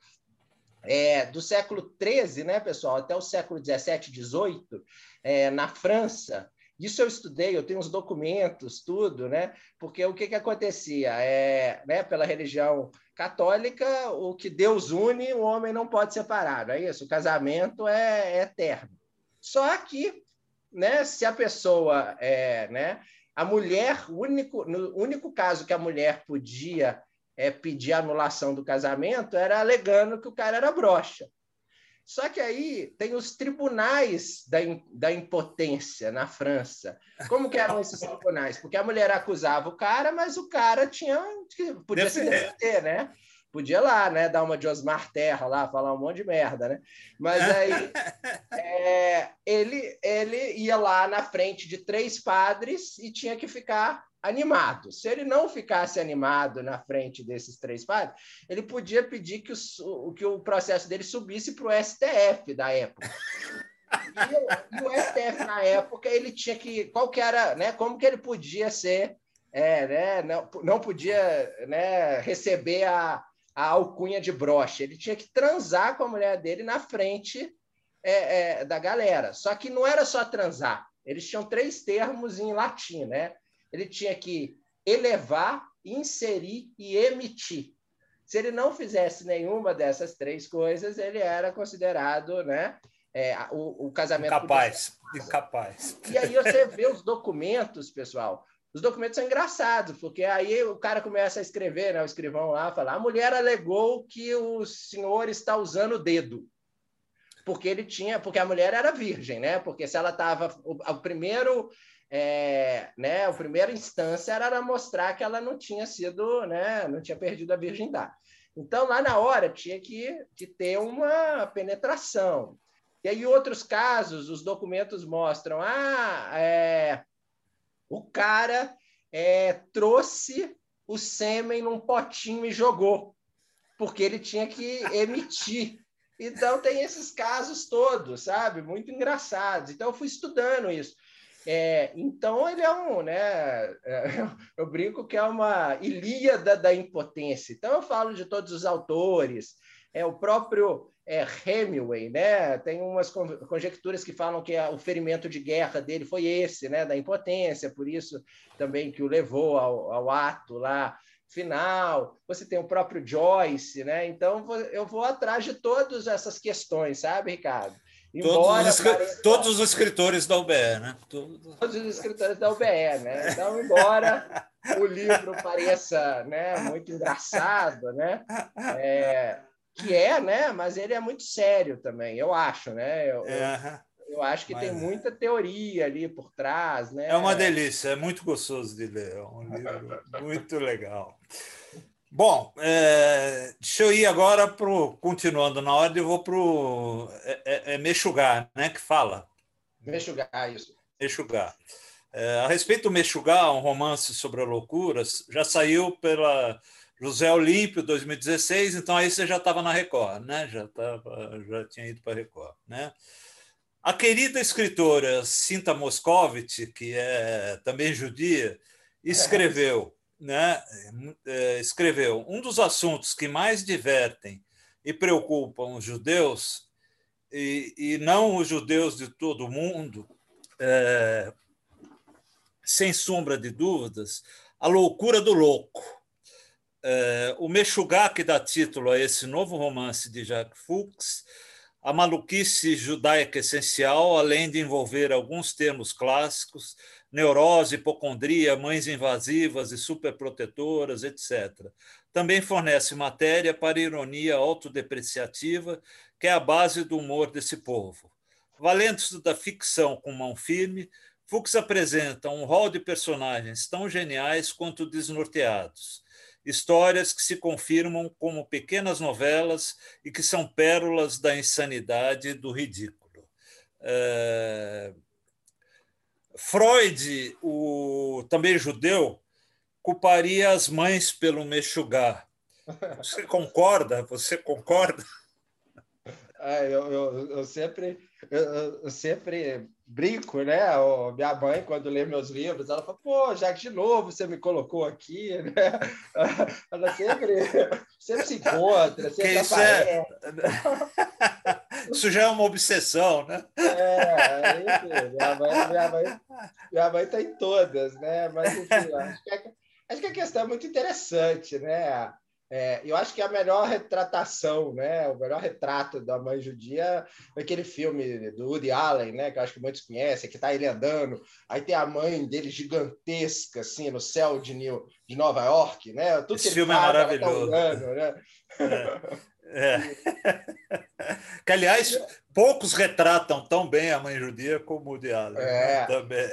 É, do século XIII, né, pessoal, até o século XVII, XVIII, é, na França, isso eu estudei, eu tenho os documentos, tudo, né? Porque o que, que acontecia? É, né, pela religião católica, o que Deus une, o homem não pode separar, não é isso? O casamento é, é eterno. Só que né, se a pessoa é, né, a mulher, o único, no único caso que a mulher podia é, pedir anulação do casamento era alegando que o cara era broxa. Só que aí tem os tribunais da, da impotência na França. Como que eram esses tribunais? Porque a mulher acusava o cara, mas o cara tinha podia se defender, né? Podia lá, né, dar uma de Osmar Terra lá, falar um monte de merda, né? Mas aí é, ele, ele ia lá na frente de três padres e tinha que ficar animado. Se ele não ficasse animado na frente desses três padres, ele podia pedir que o, que o processo dele subisse para o STF da época. E, e, o STF na época ele tinha que qual que era, né? Como que ele podia ser, é, né? Não, não podia, né? Receber a, a alcunha de broche. Ele tinha que transar com a mulher dele na frente é, é, da galera. Só que não era só transar. Eles tinham três termos em latim, né? Ele tinha que elevar, inserir e emitir. Se ele não fizesse nenhuma dessas três coisas, ele era considerado, né? É, o, o casamento. Incapaz. Incapaz. E aí você vê os documentos, pessoal. Os documentos são engraçados, porque aí o cara começa a escrever, né, o escrivão lá, fala: a mulher alegou que o senhor está usando o dedo. Porque ele tinha, porque a mulher era virgem, né? Porque se ela estava. O, o, primeiro. É, né, a primeira instância era mostrar que ela não tinha sido, né, não tinha perdido a virgindade. Então, lá na hora, tinha que, que ter uma penetração. E aí, outros casos, os documentos mostram: ah, é, o cara é, trouxe o sêmen num potinho e jogou, porque ele tinha que emitir. Então, tem esses casos todos, sabe? Muito engraçados. Então, eu fui estudando isso. É, então, ele é um, né? É, eu brinco que é uma Ilíada da impotência. Então, eu falo de todos os autores, É o próprio é, Hemingway, né? Tem umas conjecturas que falam que o ferimento de guerra dele foi esse, né? Da impotência, por isso também que o levou ao, ao ato lá final. Você tem o próprio Joyce, né? Então eu vou atrás de todas essas questões, sabe, Ricardo? Embora todos, os, pareça... todos os escritores da UBE, né? Todos os escritores da UBE, né? Então, embora o livro pareça né, muito engraçado, né? É, que é, né? Mas ele é muito sério também, eu acho, né? Eu, é, eu, eu acho que tem é. muita teoria ali por trás, né? É uma delícia, é muito gostoso de ler, é um livro muito legal. Bom, é, deixa eu ir agora para continuando na ordem, eu vou para o é, é, é Mexugar, né? Que fala. Mexugar, isso. Mexugar. É, a respeito do Mexugar, um romance sobre a loucura, já saiu pela José Olímpio, 2016, então aí você já estava na Record, né? Já, tava, já tinha ido para a Record, né? A querida escritora Cinta Moscovitch, que é também judia, escreveu né, é, escreveu: um dos assuntos que mais divertem e preocupam os judeus, e, e não os judeus de todo o mundo, é, sem sombra de dúvidas, a loucura do louco. É, o Meshugá, que dá título a esse novo romance de Jacques Fuchs, a maluquice judaica essencial, além de envolver alguns termos clássicos, neurose, hipocondria, mães invasivas e superprotetoras, etc. Também fornece matéria para ironia autodepreciativa, que é a base do humor desse povo. Valendo-se da ficção com mão firme, Fuchs apresenta um rol de personagens tão geniais quanto desnorteados. Histórias que se confirmam como pequenas novelas e que são pérolas da insanidade e do ridículo. É Freud, o também judeu, culparia as mães pelo mexugar. Você concorda? Você concorda? Ah, eu, eu, eu, sempre, eu, eu, sempre brinco, né? minha mãe, quando lê meus livros, ela fala, pô, já que de novo você me colocou aqui, né? Ela sempre, sempre se encontra, sempre que isso, é... isso já é uma obsessão, né? É, enfim, minha mãe, minha mãe, minha mãe tá em todas, né? Mas, enfim, acho que, a, acho que a questão é muito interessante, né? É, eu acho que a melhor retratação, né, o melhor retrato da mãe judia é aquele filme do Woody Allen, né, que eu acho que muitos conhecem, que está ele andando, aí tem a mãe dele gigantesca, assim, no céu de, New, de Nova York, né? Tudo Esse filme é fala, é maravilhoso. Tá andando, né? É. é. que, aliás, poucos retratam tão bem a mãe judia como o Woody Allen. Né? É. Né? Também.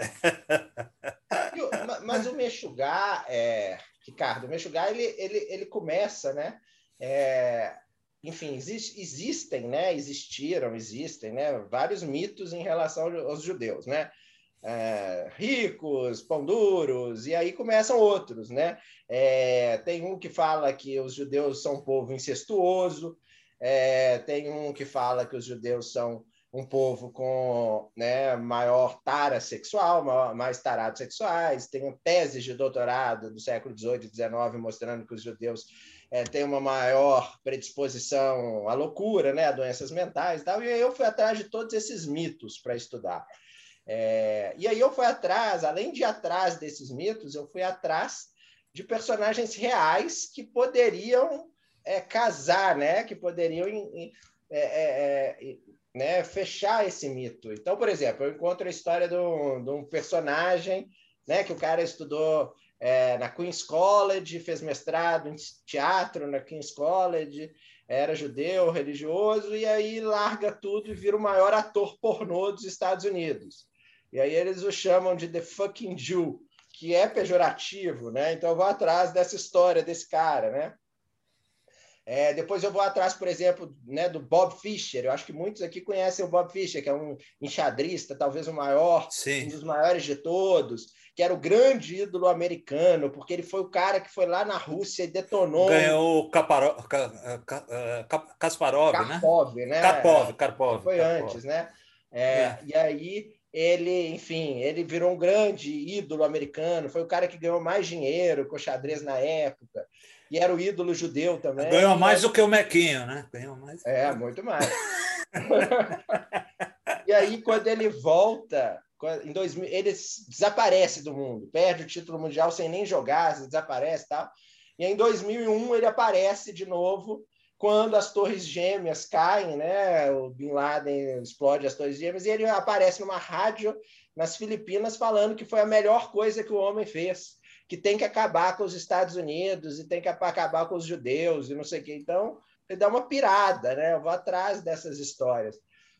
Mas o Mexugar é Ricardo. O Meshuggah, ele, ele, ele começa, né? É, enfim, existe, existem, né? Existiram, existem, né? Vários mitos em relação aos judeus, né? É, ricos, pão duros, e aí começam outros, né? É, tem um que fala que os judeus são um povo incestuoso, é, tem um que fala que os judeus são um povo com né, maior tara sexual, maior, mais tarados sexuais, tem teses de doutorado do século XVIII e XIX mostrando que os judeus é, têm uma maior predisposição à loucura, né, a doenças mentais e tal, e eu fui atrás de todos esses mitos para estudar. É, e aí eu fui atrás, além de atrás desses mitos, eu fui atrás de personagens reais que poderiam é, casar, né, que poderiam... É, é, é né, fechar esse mito. Então, por exemplo, eu encontro a história de um, de um personagem né, que o cara estudou é, na Queen's College, fez mestrado em teatro na Queen's College, era judeu, religioso, e aí larga tudo e vira o maior ator pornô dos Estados Unidos. E aí eles o chamam de The Fucking Jew, que é pejorativo, né? Então eu vou atrás dessa história desse cara, né? É, depois eu vou atrás, por exemplo, né, do Bob Fischer. Eu acho que muitos aqui conhecem o Bob Fischer, que é um enxadrista, talvez o maior, Sim. um dos maiores de todos, que era o grande ídolo americano, porque ele foi o cara que foi lá na Rússia e detonou. Ganhou o Kaparo... Kasparov, Karpov, né? né? Karpov, Karpov. Foi Karpov. antes, né? É, é. E aí ele, enfim, ele virou um grande ídolo americano, foi o cara que ganhou mais dinheiro com xadrez na época. E era o ídolo judeu também. Ganhou mais do que o Mequinho, né? Ganhou mais. É, muito mais. e aí, quando ele volta, em 2000, ele desaparece do mundo, perde o título mundial sem nem jogar, desaparece e tal. E em 2001 ele aparece de novo quando as torres gêmeas caem, né? O Bin Laden explode as torres gêmeas e ele aparece numa rádio nas Filipinas falando que foi a melhor coisa que o homem fez, que tem que acabar com os Estados Unidos e tem que acabar com os judeus e não sei o quê. Então, ele dá uma pirada, né? Eu vou atrás dessas histórias.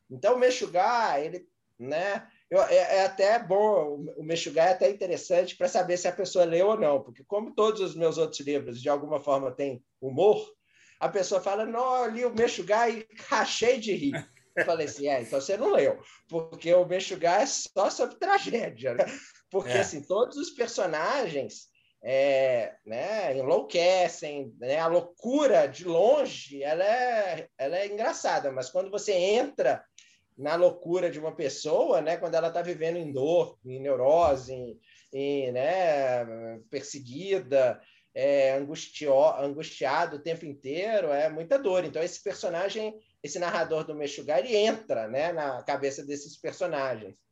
Então, o Meshuggah, ele, né? Eu, é, é, até bom, o Meshuggah é até interessante para saber se a pessoa leu ou não, porque como todos os meus outros livros, de alguma forma, têm humor, a pessoa fala, não, eu li o Meshuggah e rachei de rir. Eu falei assim, é, então você não leu, porque o Meshuggah é só sobre tragédia, né? Porque, é. assim, todos os personagens é, né, enlouquecem, né? A loucura, de longe, ela é, ela é engraçada, mas quando você entra na loucura de uma pessoa, né, quando ela está vivendo em dor, em neurose, em, em né, perseguida, é, angustio, angustiado o tempo inteiro, é muita dor. Então, esse personagem, esse narrador do Meshuggah, ele entra né, na cabeça desses personagens.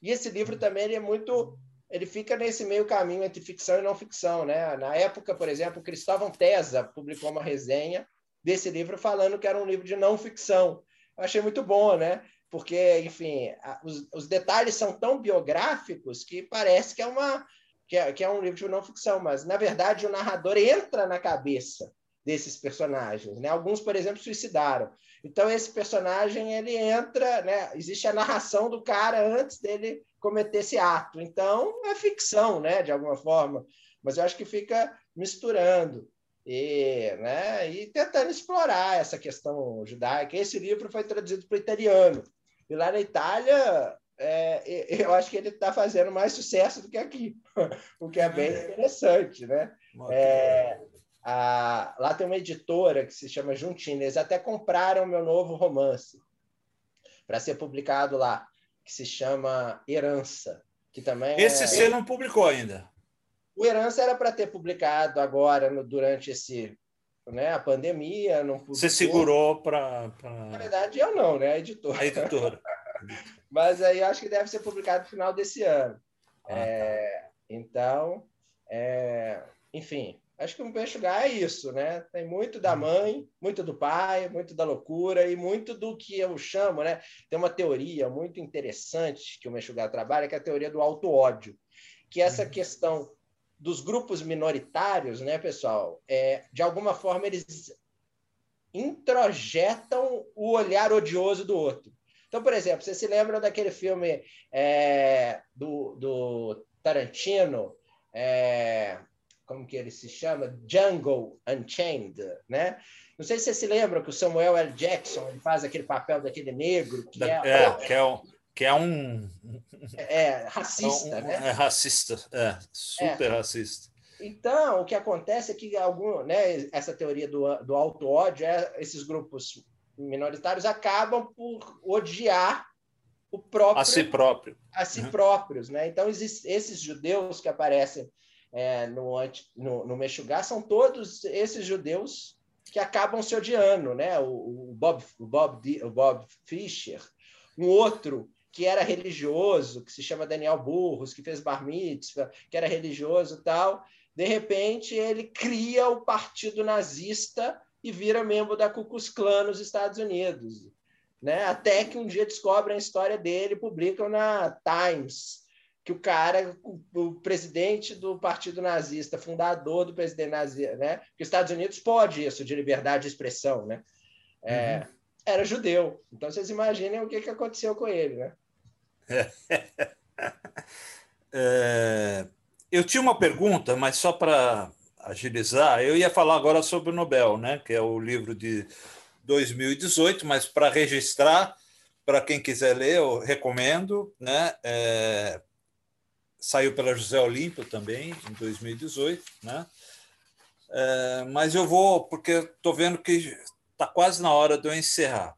E esse livro também ele é muito. Ele fica nesse meio caminho entre ficção e não ficção. Né? Na época, por exemplo, Cristóvão Tesa publicou uma resenha desse livro falando que era um livro de não ficção. Eu achei muito bom, né? porque, enfim, os, os, detalhes são tão biográficos que parece que é, uma, que é, que é um livro de não ficção, mas, na verdade, o narrador entra na cabeça desses personagens. Né? Alguns, por exemplo, suicidaram. Então, esse personagem, ele entra, né? existe a narração do cara antes dele cometer esse ato. Então, é ficção, né? de alguma forma. Mas eu acho que fica misturando e, né, e tentando explorar essa questão judaica. Esse livro foi traduzido para o italiano. E lá na Itália, é, eu acho que ele está fazendo mais sucesso do que aqui, o que é bem é. interessante, né? É, a, lá tem uma editora que se chama Juntina, eles até compraram meu novo romance para ser publicado lá, que se chama Herança, que também Esse é... você não publicou ainda? O Herança era para ter publicado agora, no, durante esse né, a pandemia. Não publicou. Você segurou para. Pra... Na verdade, eu não, né? A editora. A editora. Mas aí acho que deve ser publicado no final desse ano. Ah, tá. é, tá. Então, é, enfim, acho que um Peixugar é isso, né? Tem muito da uhum. mãe, muito do pai, muito da loucura e muito do que eu chamo, né? Tem uma teoria muito interessante que o Meshuggah trabalha, que é a teoria do auto-ódio, que é essa uhum. questão dos grupos minoritários, né, pessoal, é, de alguma forma eles introjetam o olhar odioso do outro. Então, por exemplo, vocês se lembram daquele filme é, do, do, Tarantino, é, como que ele se chama? Jungle Unchained, né? Não sei se vocês se lembram que o Samuel L. Jackson ele faz aquele papel daquele negro que é, é, que é o que é um. É, racista, é um, né? É racista, é, super é. racista. Então, o que acontece é que algum, né, essa teoria do, do auto-ódio, é, esses grupos minoritários acabam por odiar o próprio. A si próprio. A si uhum. próprios. Né? Então, esses judeus que aparecem é, no, no, no Meshuggah são todos esses judeus que acabam se odiando. Né? O, o Bob, o, Bob, o Bob Fischer, um outro que era religioso, que se chama Daniel Burros, que fez bar mitzvah, que era religioso tal. De repente, ele cria o partido nazista e vira membro da Ku Klux Klan nos Estados Unidos. Né? Até que um dia descobrem a história dele publicam na Times que o cara, o, o, presidente do partido nazista, fundador do presidente nazista, né? Que os Estados Unidos pode isso de liberdade de expressão, né? É, uhum era judeu. Então vocês imaginem o que, que aconteceu com ele, né? É, eu tinha uma pergunta, mas só para agilizar, eu ia falar agora sobre o Nobel, né? Que é o livro de 2018, mas para registrar, para quem quiser ler, eu recomendo, né? É, saiu pela José Olímpio também em 2018, né? É, mas eu vou porque estou vendo que Está quase na hora de eu encerrar.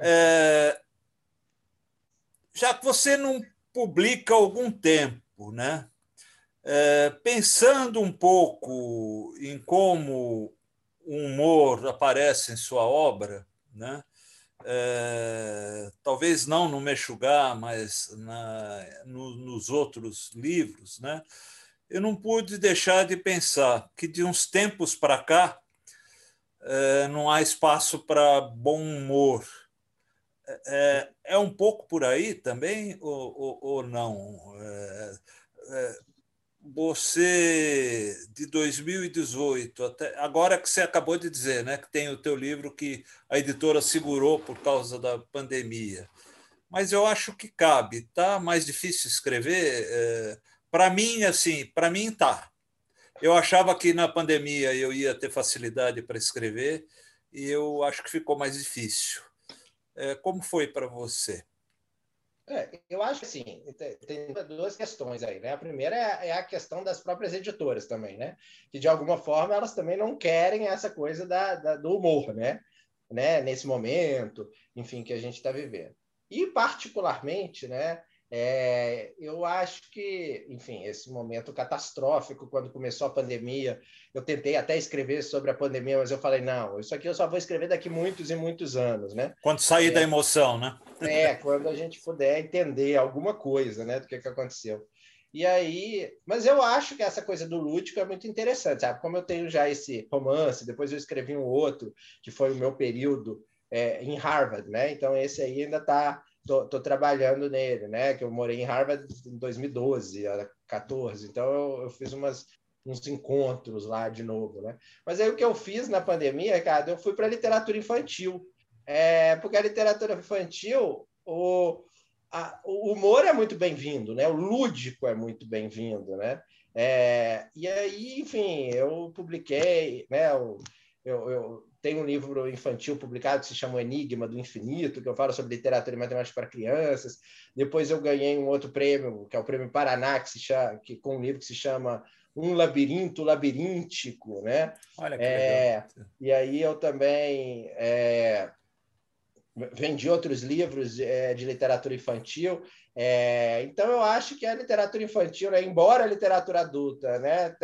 É, já que você não publica há algum tempo, né? É, pensando um pouco em como o humor aparece em sua obra, né? É, talvez não no Mexugá, mas na, no, nos outros livros, né? eu não pude deixar de pensar que de uns tempos para cá é, não há espaço para bom humor. É, é, um pouco por aí também ou, ou, ou não? Você de 2018 até agora que você acabou de dizer, né, que tem o teu livro que a editora segurou por causa da pandemia, mas eu acho que cabe, tá? Mais difícil escrever. É, para mim, assim, para mim tá. Eu achava que na pandemia eu ia ter facilidade para escrever e eu acho que ficou mais difícil. É, como foi para você? É, eu acho que assim, tem duas questões aí, né? A primeira é, é, a questão das próprias editoras também, né? Que de alguma forma elas também não querem essa coisa da, da do humor, né? né? Nesse momento, enfim, que a gente está vivendo. E particularmente, né? É, eu acho que, enfim, esse momento catastrófico, quando começou a pandemia, eu tentei até escrever sobre a pandemia, mas eu falei, não, isso aqui eu só vou escrever daqui muitos e muitos anos, né? Quando sair é, da emoção, né? É, quando a gente puder entender alguma coisa, né, do que, que aconteceu. E aí, mas eu acho que essa coisa do lúdico é muito interessante, sabe? Como eu tenho já esse romance, depois eu escrevi um outro, que foi o meu período é, em Harvard, né? Então esse aí ainda está tô, tô, trabalhando nele, né? Que eu morei em Harvard em 2012, 14. Então eu, eu fiz umas, uns encontros lá de novo, né? Mas aí o que eu fiz na pandemia, cara, eu fui para literatura infantil, é, porque a literatura infantil, o, a, o humor é muito bem-vindo, né? O lúdico é muito bem-vindo, né? É, e aí, enfim, eu publiquei, né? Eu, eu, eu tem um livro infantil publicado que se chama O Enigma do Infinito, que eu falo sobre literatura e matemática para crianças. Depois eu ganhei um outro prêmio, que é o Prêmio Paraná, que se chama, que, com um livro que se chama Um Labirinto Labiríntico, né? Olha que é, legal. E aí eu também é, vendi outros livros é, de literatura infantil. É, então, eu acho que a literatura infantil, né, embora a literatura adulta, né,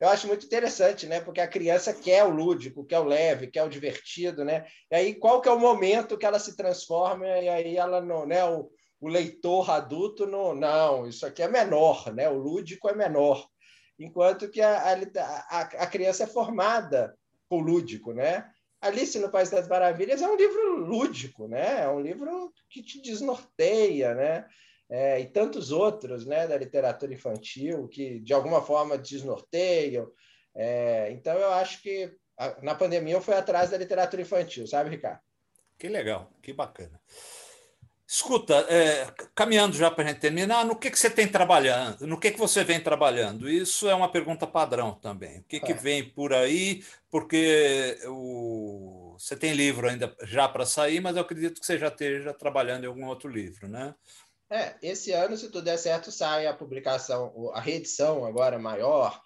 eu acho muito interessante, né, porque a criança quer o lúdico, quer o leve, quer o divertido. Né, e aí, qual que é o momento que ela se transforma e aí ela não. Né, o, o leitor adulto, não, não, isso aqui é menor, né, o lúdico é menor. Enquanto que a, a, a criança é formada por lúdico, né? Alice no País das Maravilhas é um livro lúdico, né? É um livro que te desnorteia, né? é, e tantos outros né, da literatura infantil que, de alguma forma, desnorteiam. É, então, eu acho que a, na pandemia eu fui atrás da literatura infantil, sabe, Ricardo? Que legal, que bacana. Escuta, é, caminhando já para a gente terminar, no que, que você tem trabalhando? No que, que você vem trabalhando? Isso é uma pergunta padrão também. O que, que é. vem por aí? Porque o, você tem livro ainda já para sair, mas eu acredito que você já esteja trabalhando em algum outro livro, né? É, esse ano, se tudo der certo, sai a publicação, a reedição agora maior,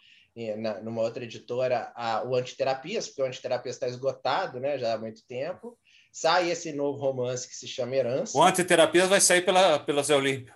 numa outra editora, a, o Antiterapias, porque o Antiterapias está esgotado né, já há muito tempo. Sai esse novo romance que se chama Herança. O Antiterapias vai sair pela, pela Zé Olímpio.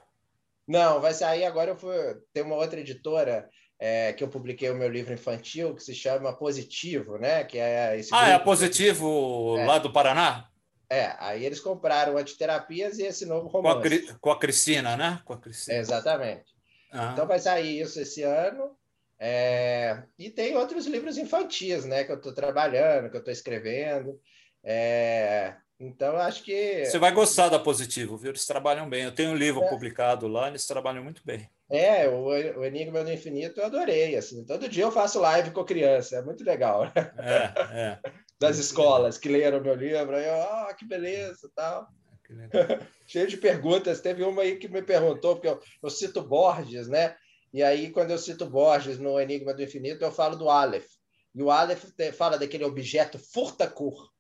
Não, vai sair agora. Eu fui, tem uma outra editora é, que eu publiquei o meu livro infantil que se chama Positivo, né? Que é esse ah, é Positivo é. lá do Paraná? É, aí eles compraram antiterapias e esse novo romance. Com a, com a Cristina, né? Com a Cristina. exatamente. Ah. Então vai sair isso esse ano. É... E tem outros livros infantis, né? Que eu estou trabalhando, que eu estou escrevendo. É... Então, acho que. Você vai gostar da Positivo, viu? Eles trabalham bem. Eu tenho um livro é. publicado lá, eles trabalham muito bem. É, o, o Enigma do Infinito eu adorei. Assim. Todo dia eu faço live com criança, é muito legal. É, é. Das escolas que leram meu livro, aí eu, ah, que beleza tal. Cheio de perguntas. Teve uma aí que me perguntou, porque eu, eu cito Borges, né? E aí, quando eu cito Borges no Enigma do Infinito, eu falo do Aleph. E o Aleph fala daquele objeto furta-cor.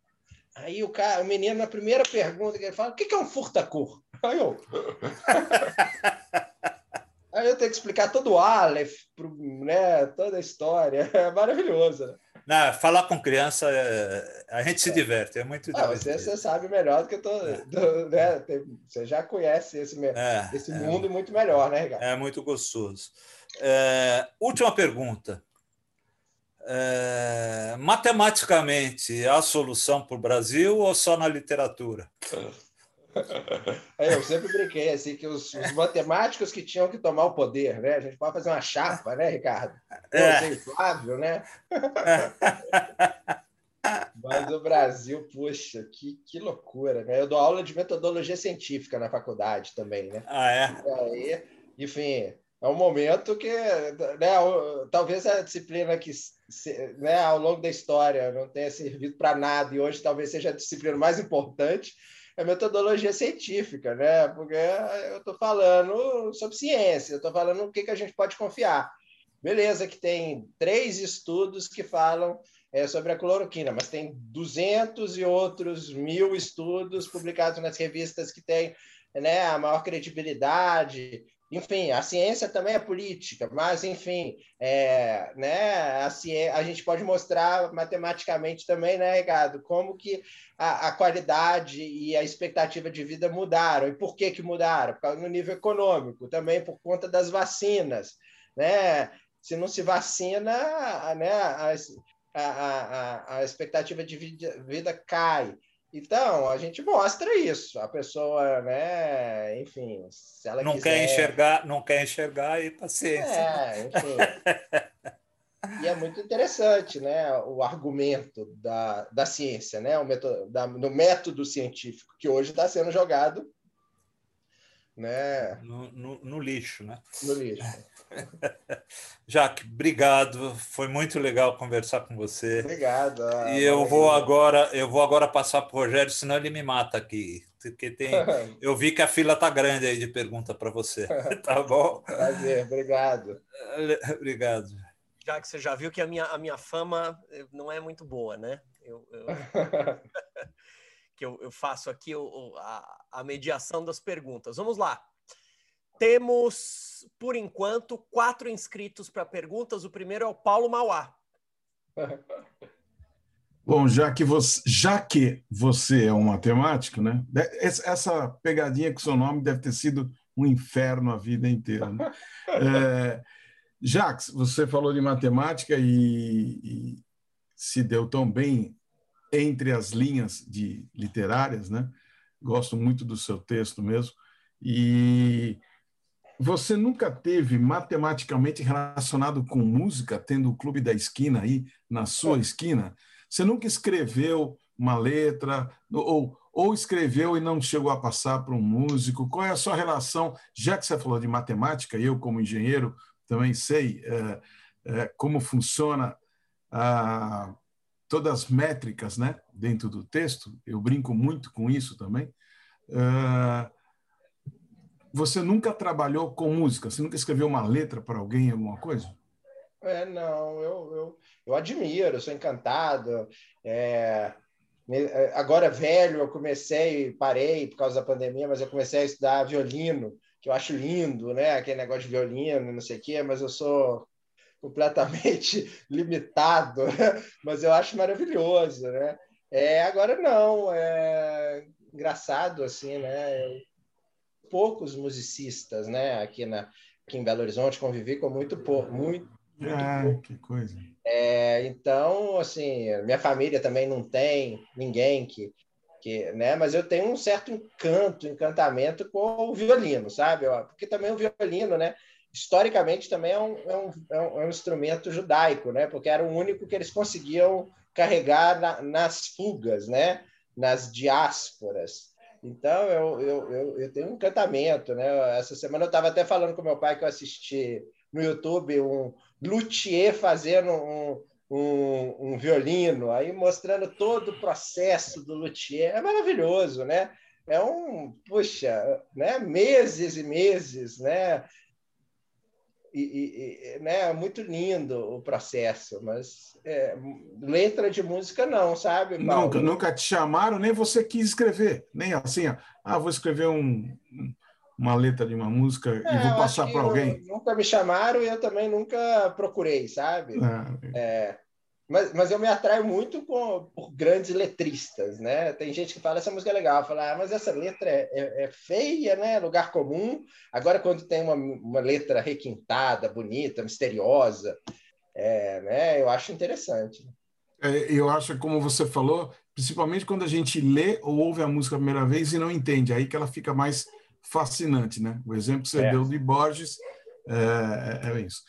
Aí o, cara, o menino, na primeira pergunta que ele fala, o que é um furta-cor? Aí eu... Aí eu tenho que explicar todo o Aleph, né, toda a história. É maravilhoso. Né? Não, falar com criança, é, a gente se é. diverte, é muito ah, você, você, sabe melhor do que eu tô. É. Né, você já conhece esse, é, esse é. mundo muito melhor, né, Ricardo? É muito gostoso. É, última pergunta. É, matematicamente, há solução para o Brasil ou só na literatura? É, eu sempre brinquei assim que os, os, matemáticos que tinham que tomar o poder, né? A gente pode fazer uma chapa, né, Ricardo? É. Eu Flávio, né? Mas o Brasil, puxa, que, que loucura, né? Eu dou aula de metodologia científica na faculdade também, né? Ah, é? Aí, enfim, é um momento que, né, talvez a disciplina que, né, ao longo da história não tenha servido para nada e hoje talvez seja a disciplina mais importante, é metodologia científica, né? Porque eu estou falando sobre ciência, eu estou falando o que, que a gente pode confiar. Beleza, que tem três estudos que falam é, sobre a cloroquina, mas tem 200 e outros mil estudos publicados nas revistas que têm né, a maior credibilidade. Enfim, a ciência também é política, mas, enfim, é, né, a, ciência, a gente pode mostrar matematicamente também, né, Ricardo, como que a, a, qualidade e a expectativa de vida mudaram. E por que, que mudaram? No nível econômico, também por conta das vacinas. Né? Se não se vacina, né, a, a, a expectativa de vida, vida cai. Então, a gente mostra isso. A pessoa, né, enfim, se ela não quiser... quer enxergar, não quer enxergar e paciência. É, enfim. e é muito interessante, né, o argumento da, da ciência, né, o método, da, no método científico que hoje está sendo jogado, né, no, no, no lixo, né? No lixo. Jaque, obrigado. Foi muito legal conversar com você. Obrigado. E eu vou agora, eu vou agora passar para o Rogério, senão ele me mata aqui. Porque tem, eu vi que a fila tá grande aí de pergunta para você. Tá bom? Prazer, obrigado. Obrigado. Já que você já viu que a minha, a minha fama eh, não é muito boa, né? Eu, eu... que eu, eu, faço aqui a, a mediação das perguntas. Vamos lá. Temos, por enquanto, quatro inscritos para perguntas. O primeiro é o Paulo Mauá. Bom, já que você, já que você é um matemático, né? Essa pegadinha com seu nome deve ter sido um inferno a vida inteira. Né? é, Jacques, você falou de matemática e, e, se deu tão bem entre as linhas de literárias, né? Gosto muito do seu texto mesmo. E você nunca teve matematicamente relacionado com música, tendo o Clube da Esquina aí na sua esquina? Você nunca escreveu uma letra ou, ou escreveu e não chegou a passar para um músico? Qual é a sua relação? Já que você falou de matemática, eu como engenheiro também sei é, é, como funciona a, todas as métricas, né, dentro do texto. Eu brinco muito com isso também. É, você nunca trabalhou com música? Você nunca escreveu uma letra para alguém, alguma coisa? É, não, eu, eu, eu admiro, eu sou encantado. É, é, agora, velho, eu comecei, parei por causa da pandemia, mas eu comecei a estudar violino, que eu acho lindo, né? Aquele negócio de violino, não sei o quê, mas eu sou completamente limitado, né? mas eu acho maravilhoso, né? É, agora não, é engraçado assim, né? Poucos musicistas, né? Aqui, na, aqui em Belo Horizonte, convivi com muito pouco, muito, muito ah, pouco. que coisa. É, então, assim, minha família também não tem ninguém que, que, né? Mas eu tenho um certo encanto, encantamento com o violino, sabe? Porque também o violino, né? Historicamente também é um, é um, é um, é um instrumento judaico, né? Porque era o único que eles conseguiam carregar na, nas fugas, né? Nas diásporas. Então, eu, eu, eu, eu, tenho um encantamento, né? Essa semana eu estava até falando com meu pai que eu assisti no YouTube um luthier fazendo um, um, um violino, aí mostrando todo o processo do luthier. É maravilhoso, né? É um, puxa, né? meses e meses, né? E, e, né, é muito lindo o processo, mas é, letra de música não, sabe? Paulo? Nunca, nunca te chamaram, nem você quis escrever, nem assim, ah, vou escrever um, uma letra de uma música é, e vou passar para alguém. Nunca me chamaram e eu também nunca procurei, sabe? Ah, é. Mas, mas eu me atraio muito com, por grandes letristas, né? Tem gente que fala essa música é legal, fala, ah, mas essa letra é, é, é, feia, né? Lugar comum. Agora, quando tem uma, uma letra requintada, bonita, misteriosa, é, né? Eu acho interessante. É, eu acho, como você falou, principalmente quando a gente lê ou ouve a música a primeira vez e não entende, aí que ela fica mais fascinante, né? O exemplo que você é. deu de Borges é, é, é isso.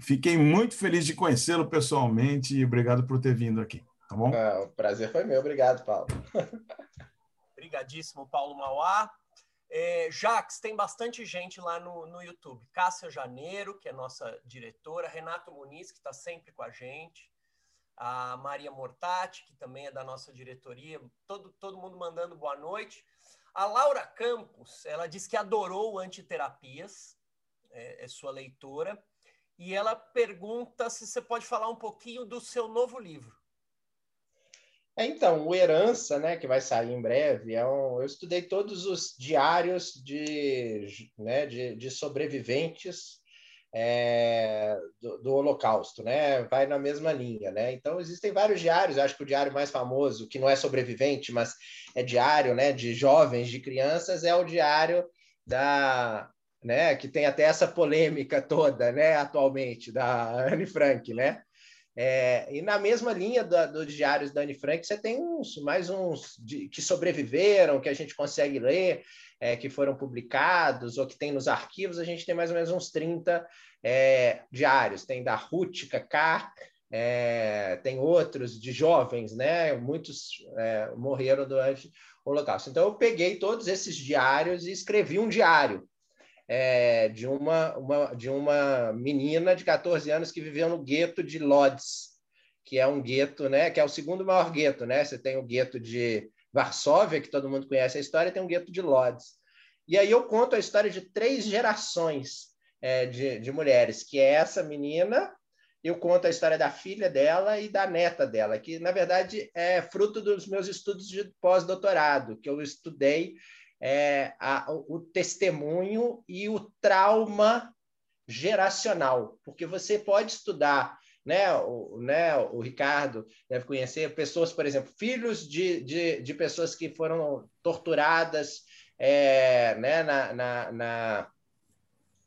Fiquei muito feliz de conhecê-lo pessoalmente e obrigado por ter vindo aqui. Tá bom? Ah, o prazer foi meu. Obrigado, Paulo. Obrigadíssimo, Paulo Mauá. É, Jax, tem bastante gente lá no, no YouTube. Cássia Janeiro, que é nossa diretora, Renato Muniz, que está sempre com a gente, a Maria Mortati, que também é da nossa diretoria, todo, todo mundo mandando boa noite. A Laura Campos, ela diz que adorou Antiterapias, é, é sua leitora, e ela pergunta se você pode falar um pouquinho do seu novo livro. É, então, o Herança, né, que vai sair em breve, é um, eu estudei todos os diários de, né, de, de sobreviventes é, do, do, Holocausto, né? Vai na mesma linha, né? Então existem vários diários. acho que o diário mais famoso, que não é sobrevivente, mas é diário, né? De jovens, de crianças, é o diário da né? Que tem até essa polêmica toda, né? Atualmente da Anne Frank, né? É, e na mesma linha dos diários da Anne Frank, você tem uns, mais uns de, que sobreviveram, que a gente consegue ler, é, que foram publicados ou que tem nos arquivos, a gente tem mais ou menos uns 30 é, diários. Tem da Ruth Kaká, é, tem outros de jovens, né? Muitos é, morreram durante o Holocausto. Então, eu peguei todos esses diários e escrevi um diário é, de, uma, uma, de uma menina de 14 anos que viveu no gueto de Lodz, que é um gueto, né, que é o segundo maior gueto, né? Você tem o gueto de Varsóvia, que todo mundo conhece a história, e tem o gueto de Lodz. E aí eu conto a história de três gerações é, de, de mulheres, que é essa menina, eu conto a história da filha dela e da neta dela, que na verdade é fruto dos meus estudos de pós-doutorado, que eu estudei é, a, o testemunho e o trauma geracional, porque você pode estudar, né, o, né, o Ricardo deve conhecer pessoas, por exemplo, filhos de, de, de pessoas que foram torturadas é, né, na, na, na,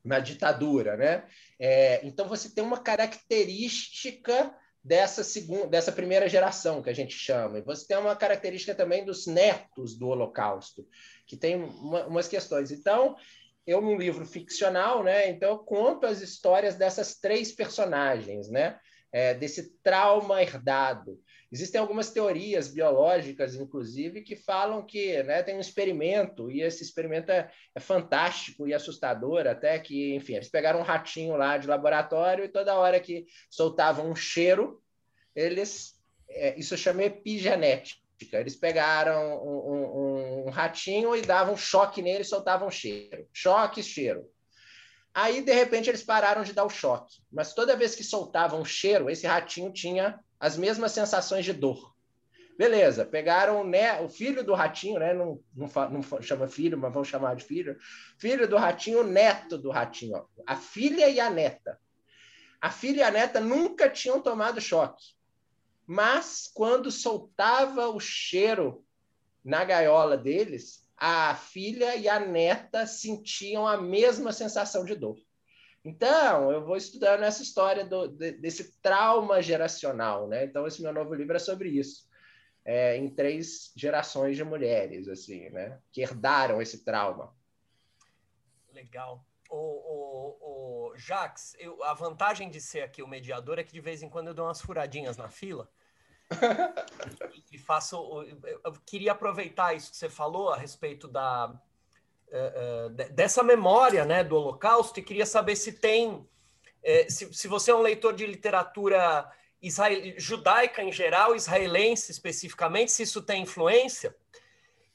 na ditadura, né? É, então você tem uma característica dessa segunda, dessa primeira geração que a gente chama. E você tem uma característica também dos netos do Holocausto, que tem uma, umas questões. Então, eu num livro ficcional, né? Então eu conto as histórias dessas três personagens, né? É, desse trauma herdado. Existem algumas teorias biológicas, inclusive, que falam que né, tem um experimento, e esse experimento é, é, fantástico e assustador, até que, enfim, eles pegaram um ratinho lá de laboratório e toda hora que soltavam um cheiro, eles. É, isso chama epigenética. Eles pegaram um, um, um, ratinho e davam choque nele e soltavam cheiro. Choque, cheiro. Aí, de repente, eles pararam de dar o choque. Mas toda vez que soltavam um cheiro, esse ratinho tinha as mesmas sensações de dor. Beleza, pegaram né, o filho do ratinho, né? Não, não, não, chama filho, mas vão chamar de filho. Filho do ratinho, o neto do ratinho. Ó. A filha e a neta. A filha e a neta nunca tinham tomado choque. Mas quando soltava o cheiro na gaiola deles, a filha e a neta sentiam a mesma sensação de dor. Então, eu vou estudando essa história do, desse trauma geracional, né? Então, esse meu novo livro é sobre isso, é, em três gerações de mulheres, assim, né? Que herdaram esse trauma. Legal. O, o, o Jax, eu, a vantagem de ser aqui o mediador é que de vez em quando eu dou umas furadinhas na fila. e faço. Eu queria aproveitar isso que você falou a respeito da, dessa memória né, do Holocausto e queria saber se tem, eh, se, se você é um leitor de literatura israel, judaica em geral, israelense especificamente, se isso tem influência.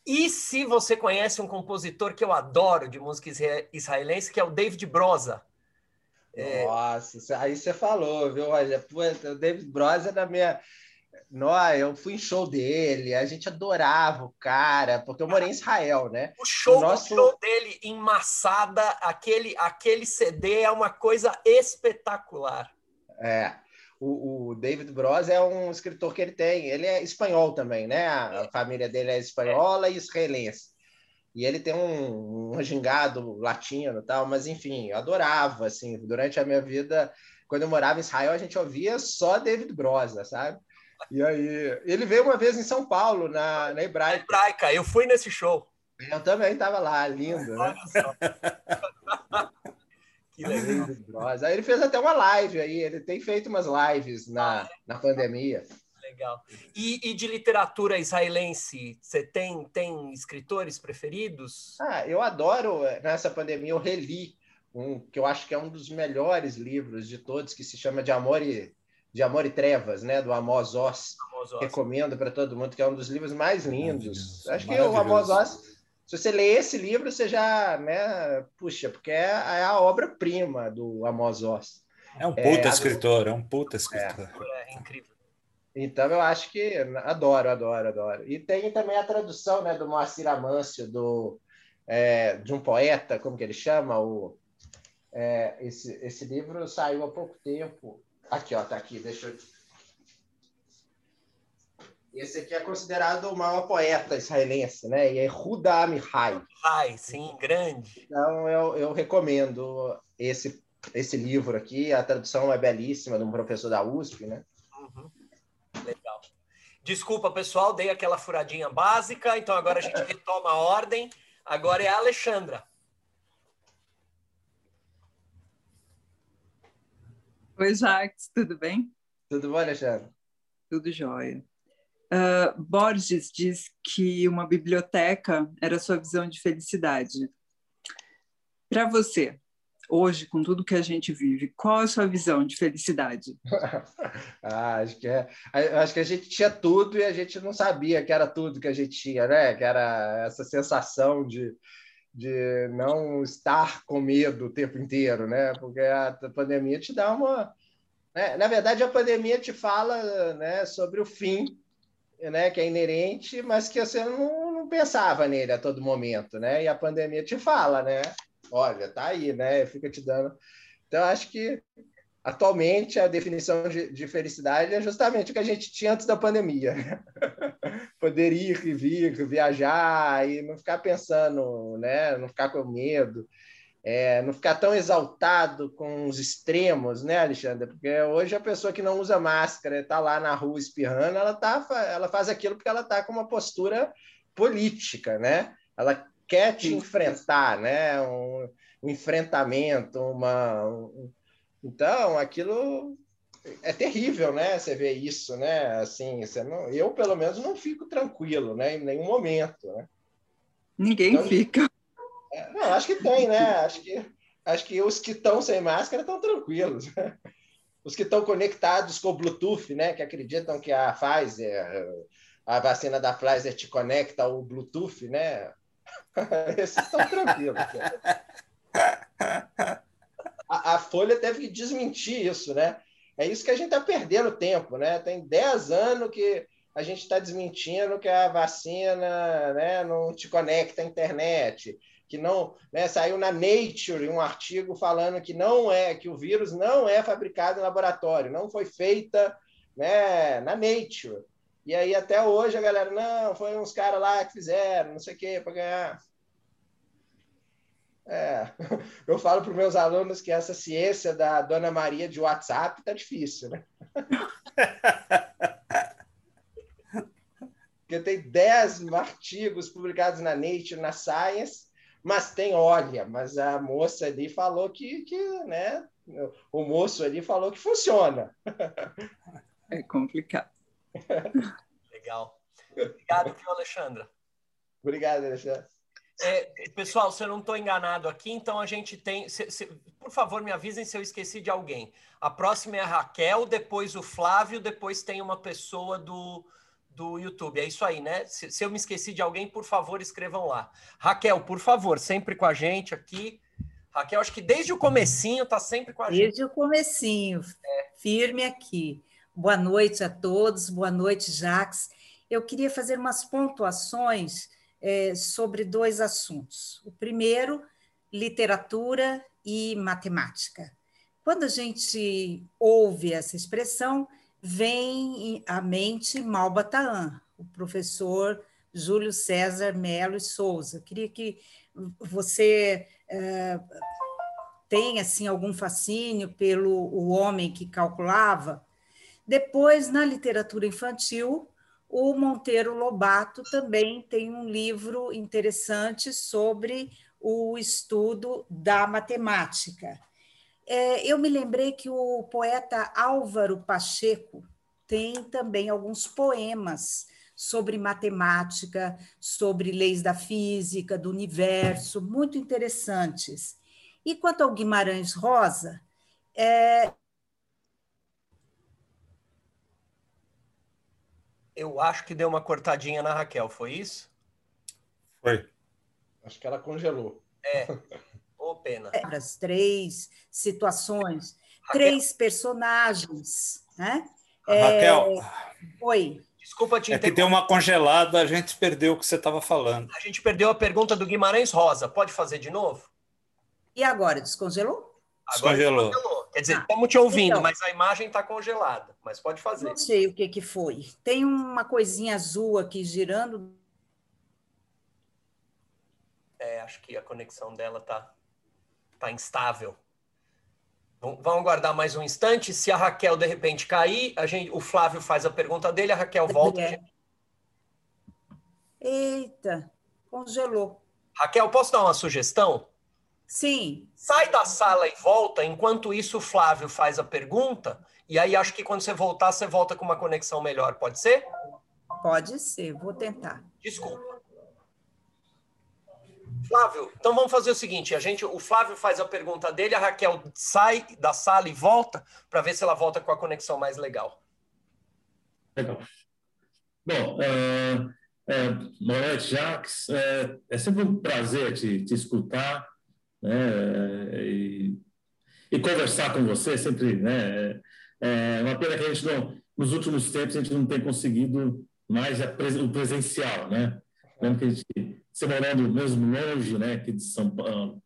E se você conhece um compositor que eu adoro de música israelense, que é o David Broza. Nossa, aí você falou, viu? Olha, o David Broza é da minha não, eu fui em show dele, a gente adorava o cara, porque eu morei em Israel, né? O show, o nosso... show dele em Massada, aquele, aquele CD é uma coisa espetacular. É. o, o, David Bros é um escritor que ele tem, ele é espanhol também, né? A, a família dele é espanhola e israelense. E ele tem um, um gingado latino tal, mas enfim, eu adorava, assim, durante a minha vida, quando eu morava em Israel, a gente ouvia só David Brosa, sabe? E aí, ele veio uma vez em São Paulo, na, na Hebraica. Hebraica, eu fui nesse show. Eu também estava lá, lindo, né? que legal. Aí ele fez até uma live aí, ele tem feito umas lives na, na pandemia. Legal. E, e de literatura israelense, você tem, tem escritores preferidos? Ah, eu adoro, nessa pandemia eu reli um que eu acho que é um dos melhores livros de todos, que se chama De Amor e, de Amor e Trevas, né, do Amos Oz. Amos Oz. Recomendo para todo mundo, que é um dos livros mais lindos. Acho que o Amos Oz se você lê esse livro, você já, né, puxa, porque é, é a obra-prima do Amos Oz. É um puta é, escritor, é um puta escritor. É, é, incrível. Então eu acho que adoro, adoro, adoro. E tem também a tradução, né, do Moacir Amâncio, do é, de um poeta, como que ele chama, o é, esse, esse livro saiu há pouco tempo. Aqui, ó, tá aqui, deixa eu esse aqui é considerado o maior poeta israelense, né? E é Huda Amihai. Ai, sim, grande. Então eu, eu recomendo esse esse livro aqui. A tradução é belíssima de um professor da USP, né? Uhum. Legal. Desculpa, pessoal, dei aquela furadinha básica, então agora a gente retoma a ordem. Agora é a Alexandra. Oi, Jacques, tudo bem? Tudo bom, Alexandre? Tudo jóia. Uh, Borges diz que uma biblioteca era sua visão de felicidade. Para você, hoje, com tudo que a gente vive, qual a sua visão de felicidade? ah, acho, que é, acho que a gente tinha tudo e a gente não sabia que era tudo que a gente tinha, né? Que era essa sensação de, de não estar com medo o tempo inteiro, né? Porque a pandemia te dá uma. Né? Na verdade, a pandemia te fala né, sobre o fim né, que é inerente, mas que você não, não, pensava nele a todo momento, né? E a pandemia te fala, né? Olha, tá aí, né? Fica te dando. Então, acho que atualmente a definição de, de, felicidade é justamente o que a gente tinha antes da pandemia. Poder ir e vir, viajar e não ficar pensando, né? Não ficar com medo é, não ficar tão exaltado com os extremos, né, Alexandre? Porque hoje a pessoa que não usa máscara está lá na rua espirrando, ela, tá, ela faz aquilo porque ela está com uma postura política, né? Ela quer te enfrentar, né? Um, um enfrentamento, uma... Um... Então, aquilo é terrível, né? Você vê isso, né? Assim, você não... eu, pelo menos, não fico tranquilo, né? Em nenhum momento, né? Ninguém então, fica. É, não, acho que tem, né? Acho que, acho que os que estão sem máscara estão tranquilos. Os que estão conectados com o Bluetooth, né? Que acreditam que a Pfizer, a vacina da Pfizer te conecta ao Bluetooth, né? Esses estão tranquilos. A, Folha teve que desmentir isso, né? É isso que a gente está perdendo tempo, né? Tem 10 anos que a gente está desmentindo que a vacina né, não te conecta à internet, que não né, saiu na Nature um artigo falando que não é que o vírus não é fabricado em laboratório, não foi feita né, na Nature. E aí até hoje a galera não foi uns caras lá que fizeram, não sei o quê para ganhar. É, eu falo para os meus alunos que essa ciência da Dona Maria de WhatsApp tá difícil, né? Porque tem 10 artigos publicados na Nature, na Science, mas tem, olha, mas a moça ali falou que, que né? O moço ali falou que funciona. É complicado. Legal. Obrigado, viu, Alexandra? Obrigado, Alexandra. É, pessoal, se eu não estou enganado aqui, então a gente tem. Se, se, por favor, me avisem se eu esqueci de alguém. A próxima é a Raquel, depois o Flávio, depois tem uma pessoa do, do YouTube. É isso aí, né? Se, se, eu me esqueci de alguém, por favor, escrevam lá. Raquel, por favor, sempre com a gente aqui. Raquel, acho que desde o comecinho está sempre com a gente. Desde o comecinho, é. firme aqui. Boa noite a todos, boa noite, Jax. Eu queria fazer umas pontuações é, sobre dois assuntos. O primeiro, literatura e matemática. Quando a gente ouve essa expressão, vem à mente Malbataan, o professor Júlio César Melo e Souza. Queria que você é, tenha assim, algum fascínio pelo o homem que calculava. Depois, na literatura infantil, o Monteiro Lobato também tem um livro interessante sobre o estudo da matemática. É, eu me lembrei que o poeta Álvaro Pacheco tem também alguns poemas sobre matemática, sobre leis da física, do universo, muito interessantes. E quanto ao Guimarães Rosa, é... eu acho que deu uma cortadinha na Raquel, foi isso? Foi. Acho que ela congelou. É. Ô, oh, pena. É, as três situações, Raquel. três personagens, né? Raquel. É... Oi. Desculpa te É que deu uma congelada, a gente perdeu o que você estava falando. A gente perdeu a pergunta do Guimarães Rosa. Pode fazer de novo? E agora, descongelou? Agora descongelou. descongelou. Quer dizer, estamos ah, te ouvindo, então, mas a imagem está congelada. Mas pode fazer. Não sei o que, que foi. Tem uma coisinha azul aqui girando. É, acho que a conexão dela está tá instável. Vamos aguardar mais um instante. Se a Raquel de repente cair, a gente, o Flávio faz a pergunta dele, a Raquel volta. É. Eita, congelou. Raquel, posso dar uma sugestão? Sim. Sai da sala e volta, enquanto isso o Flávio faz a pergunta, e aí acho que quando você voltar, você volta com uma conexão melhor, pode ser? Pode ser, vou tentar. Desculpa. Flávio, então vamos fazer o seguinte: a gente, o Flávio faz a pergunta dele, a Raquel sai da sala e volta para ver se ela volta com a conexão mais legal. Legal. Bom, boa noite, Jacques. Uh, é sempre um prazer te, te escutar né, e, e, conversar com você. Sempre, né? É uma pena que a gente não, nos últimos tempos, a gente não tem conseguido mais o presencial, né? Lembro que a gente você morando mesmo longe, né, aqui de São Paulo,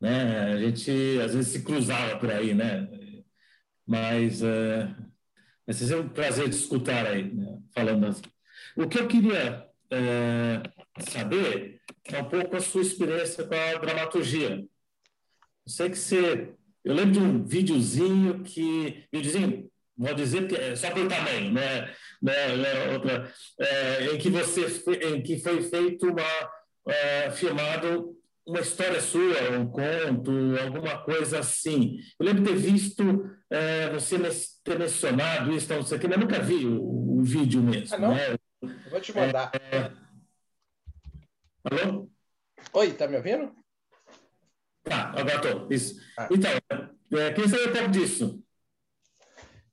né, a gente às vezes se cruzava por aí, né, mas é, vai um prazer te escutar aí, né, falando assim. O que eu queria é, saber é um pouco a sua experiência com a dramaturgia. Eu sei que você... Eu lembro de um videozinho que... Videozinho, vou dizer que é só pelo tamanho, né? né, né outra, é, em que você em que foi feito uma é, filmado uma história sua, um conto, alguma coisa assim. Eu lembro de ter visto é, você ter mencionado isso, não sei o que, mas nunca vi o, o vídeo mesmo. Ah, não? Né? Eu vou te mandar. É... Alô? Oi, tá me ouvindo? Tá, agora estou. Isso. Ah. Então, é, quem sabe um pouco disso?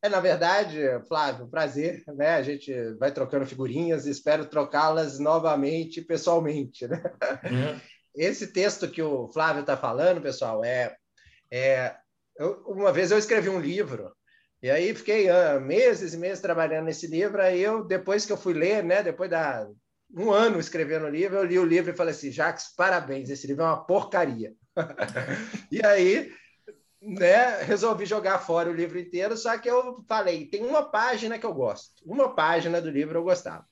É, na verdade, Flávio, prazer, né? A gente vai trocando figurinhas e espero trocá-las novamente pessoalmente, né? Uhum. Esse texto que o Flávio está falando, pessoal, é, é eu, uma vez eu escrevi um livro e aí fiquei uh, meses e meses trabalhando nesse livro. Aí eu, depois que eu fui ler, né? Depois da um ano escrevendo o livro, eu li o livro e falei assim, Jacques, parabéns, esse livro é uma porcaria. e aí né, resolvi jogar fora o livro inteiro, só que eu falei, tem uma página que eu gosto, uma página do livro eu gostava.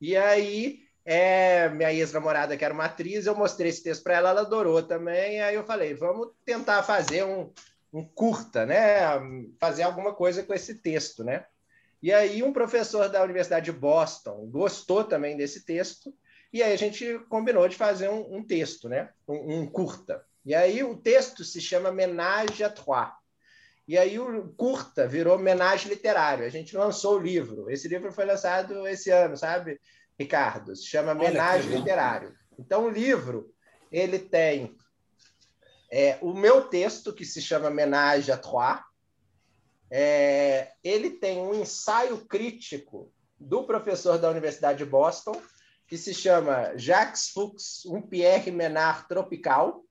E aí, é, minha ex-namorada, que era uma atriz, eu mostrei esse texto para ela, ela adorou também, aí eu falei, vamos tentar fazer um, um curta, né, fazer alguma coisa com esse texto, né. E aí um professor da Universidade de Boston gostou também desse texto, e aí a gente combinou de fazer um, um texto, né, um, um curta. E aí o texto se chama Ménage à Trois. E aí o curta virou Menage Literário. A gente lançou o livro. Esse livro foi lançado esse ano, sabe, Ricardo? Se chama Menage Literário. Então o livro ele tem é, o meu texto que se chama Menage à Trois. É, ele tem um ensaio crítico do professor da Universidade de Boston que se chama Jacques Fuchs, um Pierre Menard tropical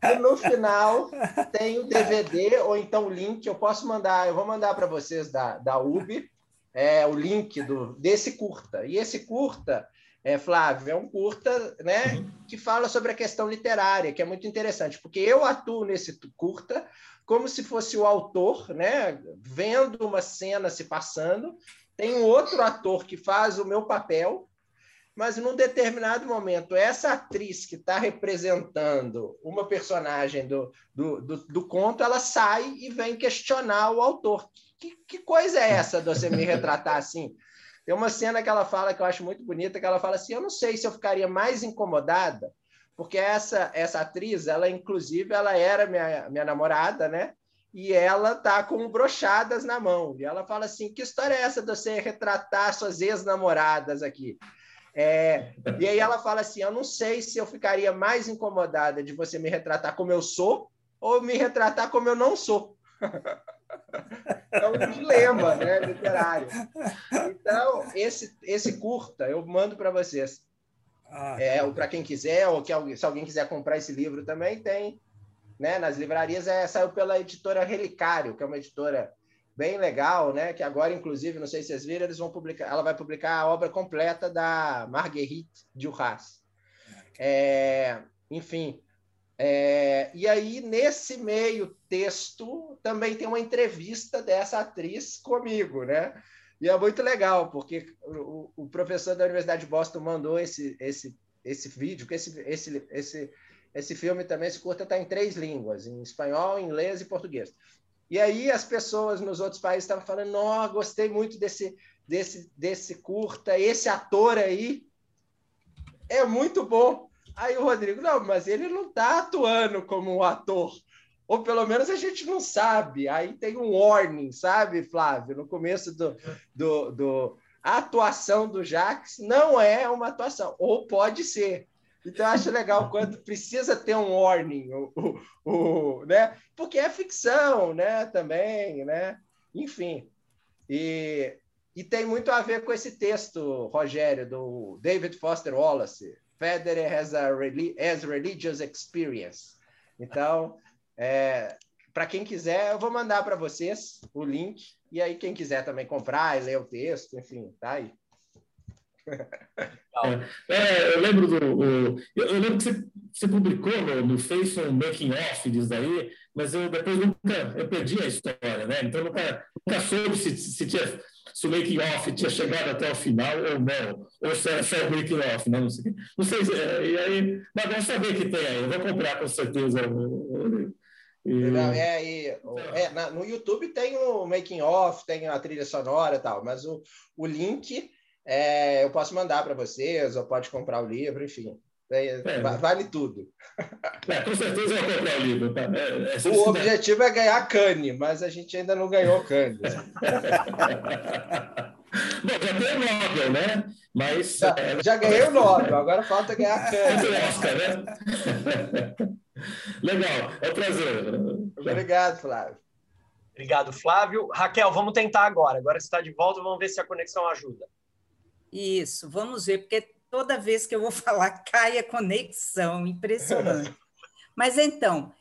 e no final tem o DVD ou então o link. Eu posso mandar, eu vou mandar para vocês da, da UB é, o link do, desse curta. E esse curta é, Flávio, é um curta né, uhum. que fala sobre a questão literária, que é muito interessante, porque eu atuo nesse curta como se fosse o autor, né, vendo uma cena se passando, tem um outro ator que faz o meu papel, mas num determinado momento, essa atriz que está representando uma personagem do, do, do, do, conto, ela sai e vem questionar o autor. Que, que coisa é essa de você me retratar assim? Tem uma cena que ela fala que eu acho muito bonita, que ela fala assim: eu não sei se eu ficaria mais incomodada, porque essa essa atriz, ela inclusive ela era minha, minha namorada, né? E ela tá com brochadas na mão. E ela fala assim: que história é essa de você retratar suas ex-namoradas aqui? É, e aí ela fala assim: eu não sei se eu ficaria mais incomodada de você me retratar como eu sou ou me retratar como eu não sou. É um dilema né, literário. Então, esse, esse curta eu mando para vocês. Ah, é, para quem quiser, ou que alguém, se alguém quiser comprar esse livro também, tem né, nas livrarias. É, saiu pela editora Relicário, que é uma editora bem legal, né? Que agora, inclusive, não sei se vocês viram, eles vão publicar, ela vai publicar a obra completa da Marguerite Duras. É, enfim, é, e aí, nesse meio texto, também tem uma entrevista dessa atriz comigo, né? E é muito legal, porque o, o professor da Universidade de Boston mandou esse, esse, esse vídeo, esse, esse, esse, esse filme também, esse curta, está em três línguas, em espanhol, inglês e português. E aí as pessoas nos outros países estavam falando, não, gostei muito desse, desse, desse curta, esse ator aí é muito bom. Aí o Rodrigo, não, mas ele não está atuando como um ator. Ou pelo menos a gente não sabe. Aí tem um warning, sabe, Flávio? No começo do, do, do... A atuação do Jax não é uma atuação, ou pode ser. Então, eu acho legal quando precisa ter um warning, o, o, o, né? porque é ficção né? também, né? enfim. E, e tem muito a ver com esse texto, Rogério, do David Foster Wallace, Federer has a has religious experience. Então, é, para quem quiser, eu vou mandar para vocês o link. E aí, quem quiser também comprar e ler o texto, enfim, tá aí. É, eu lembro do. O, eu, eu, lembro que você, você publicou no, no Face um making off disso daí, mas eu depois nunca eu perdi a história, né? Então nunca, nunca soube se, se tinha se o making off tinha chegado até o final ou não, ou se era o making off, né? não sei. Não sei se, é, e aí, mas vamos saber que tem aí, eu vou comprar com certeza. E... Não, é, e, é, na, no YouTube tem o making off, tem a trilha sonora e tal, mas o, o link é, eu posso mandar para vocês, ou pode comprar o livro, enfim. É, é. Vale tudo. É, com certeza eu vou comprar o livro. Tá? É, é o objetivo é ganhar cane, mas a gente ainda não ganhou cane. Bom, já tem o Nobel, né? Mas. Já, já ganhei o Nobel, agora falta ganhar cane. Oscar, né? Legal, é um prazer. Obrigado, Flávio. Obrigado, Flávio. Raquel, vamos tentar agora. Agora você está de volta, vamos ver se a conexão ajuda. Isso, vamos ver, porque toda vez que eu vou falar cai a conexão, impressionante. Mas então,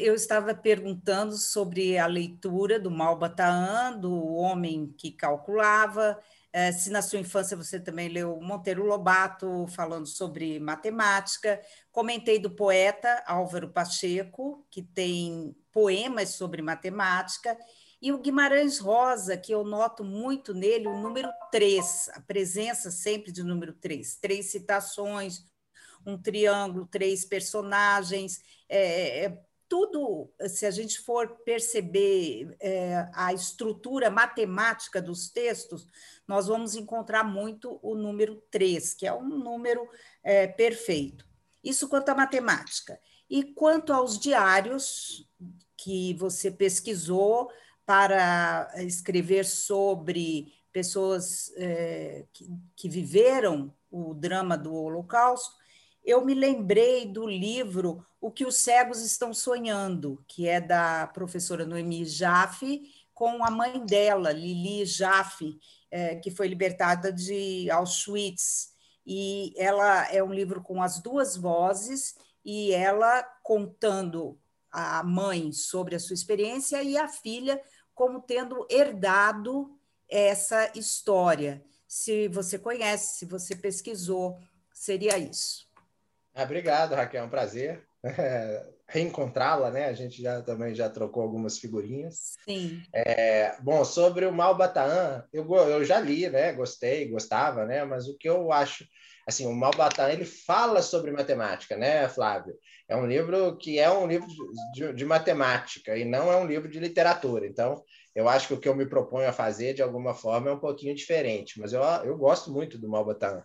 eu estava perguntando sobre a leitura do Malbataan, do homem que calculava, eh, se na sua infância você também leu Monteiro Lobato falando sobre matemática. Comentei do poeta Álvaro Pacheco, que tem poemas sobre matemática, e o Guimarães Rosa, que eu noto muito nele, o número 3, a presença sempre de número 3, três citações, um triângulo, três personagens, é, é, tudo, se a gente for perceber é, a estrutura matemática dos textos, nós vamos encontrar muito o número 3, que é um número é, perfeito. Isso quanto à matemática. E quanto aos diários que você pesquisou, para escrever sobre pessoas é, que, que viveram o drama do Holocausto, eu me lembrei do livro O que os cegos estão sonhando, que é da professora Noemi Jaffe, com a mãe dela, Lili Jaffe, é, que foi libertada de Auschwitz. E ela é um livro com as duas vozes, e ela contando a mãe sobre a sua experiência e a filha como tendo herdado essa história se você conhece, se você pesquisou, seria isso. Ah, obrigado, Raquel, é um prazer reencontrá-la, né? A gente já também já trocou algumas figurinhas. Sim. É, bom, sobre o Malbataan, eu, eu já li, né? Gostei, gostava, né? Mas o que eu acho, assim, o Malbataan ele fala sobre matemática, né, Flávio? É um livro que é um livro de, de, matemática e não é um livro de literatura. Então, eu acho que o que eu me proponho a fazer, de alguma forma, é um pouquinho diferente. Mas eu, eu gosto muito do Malbataan.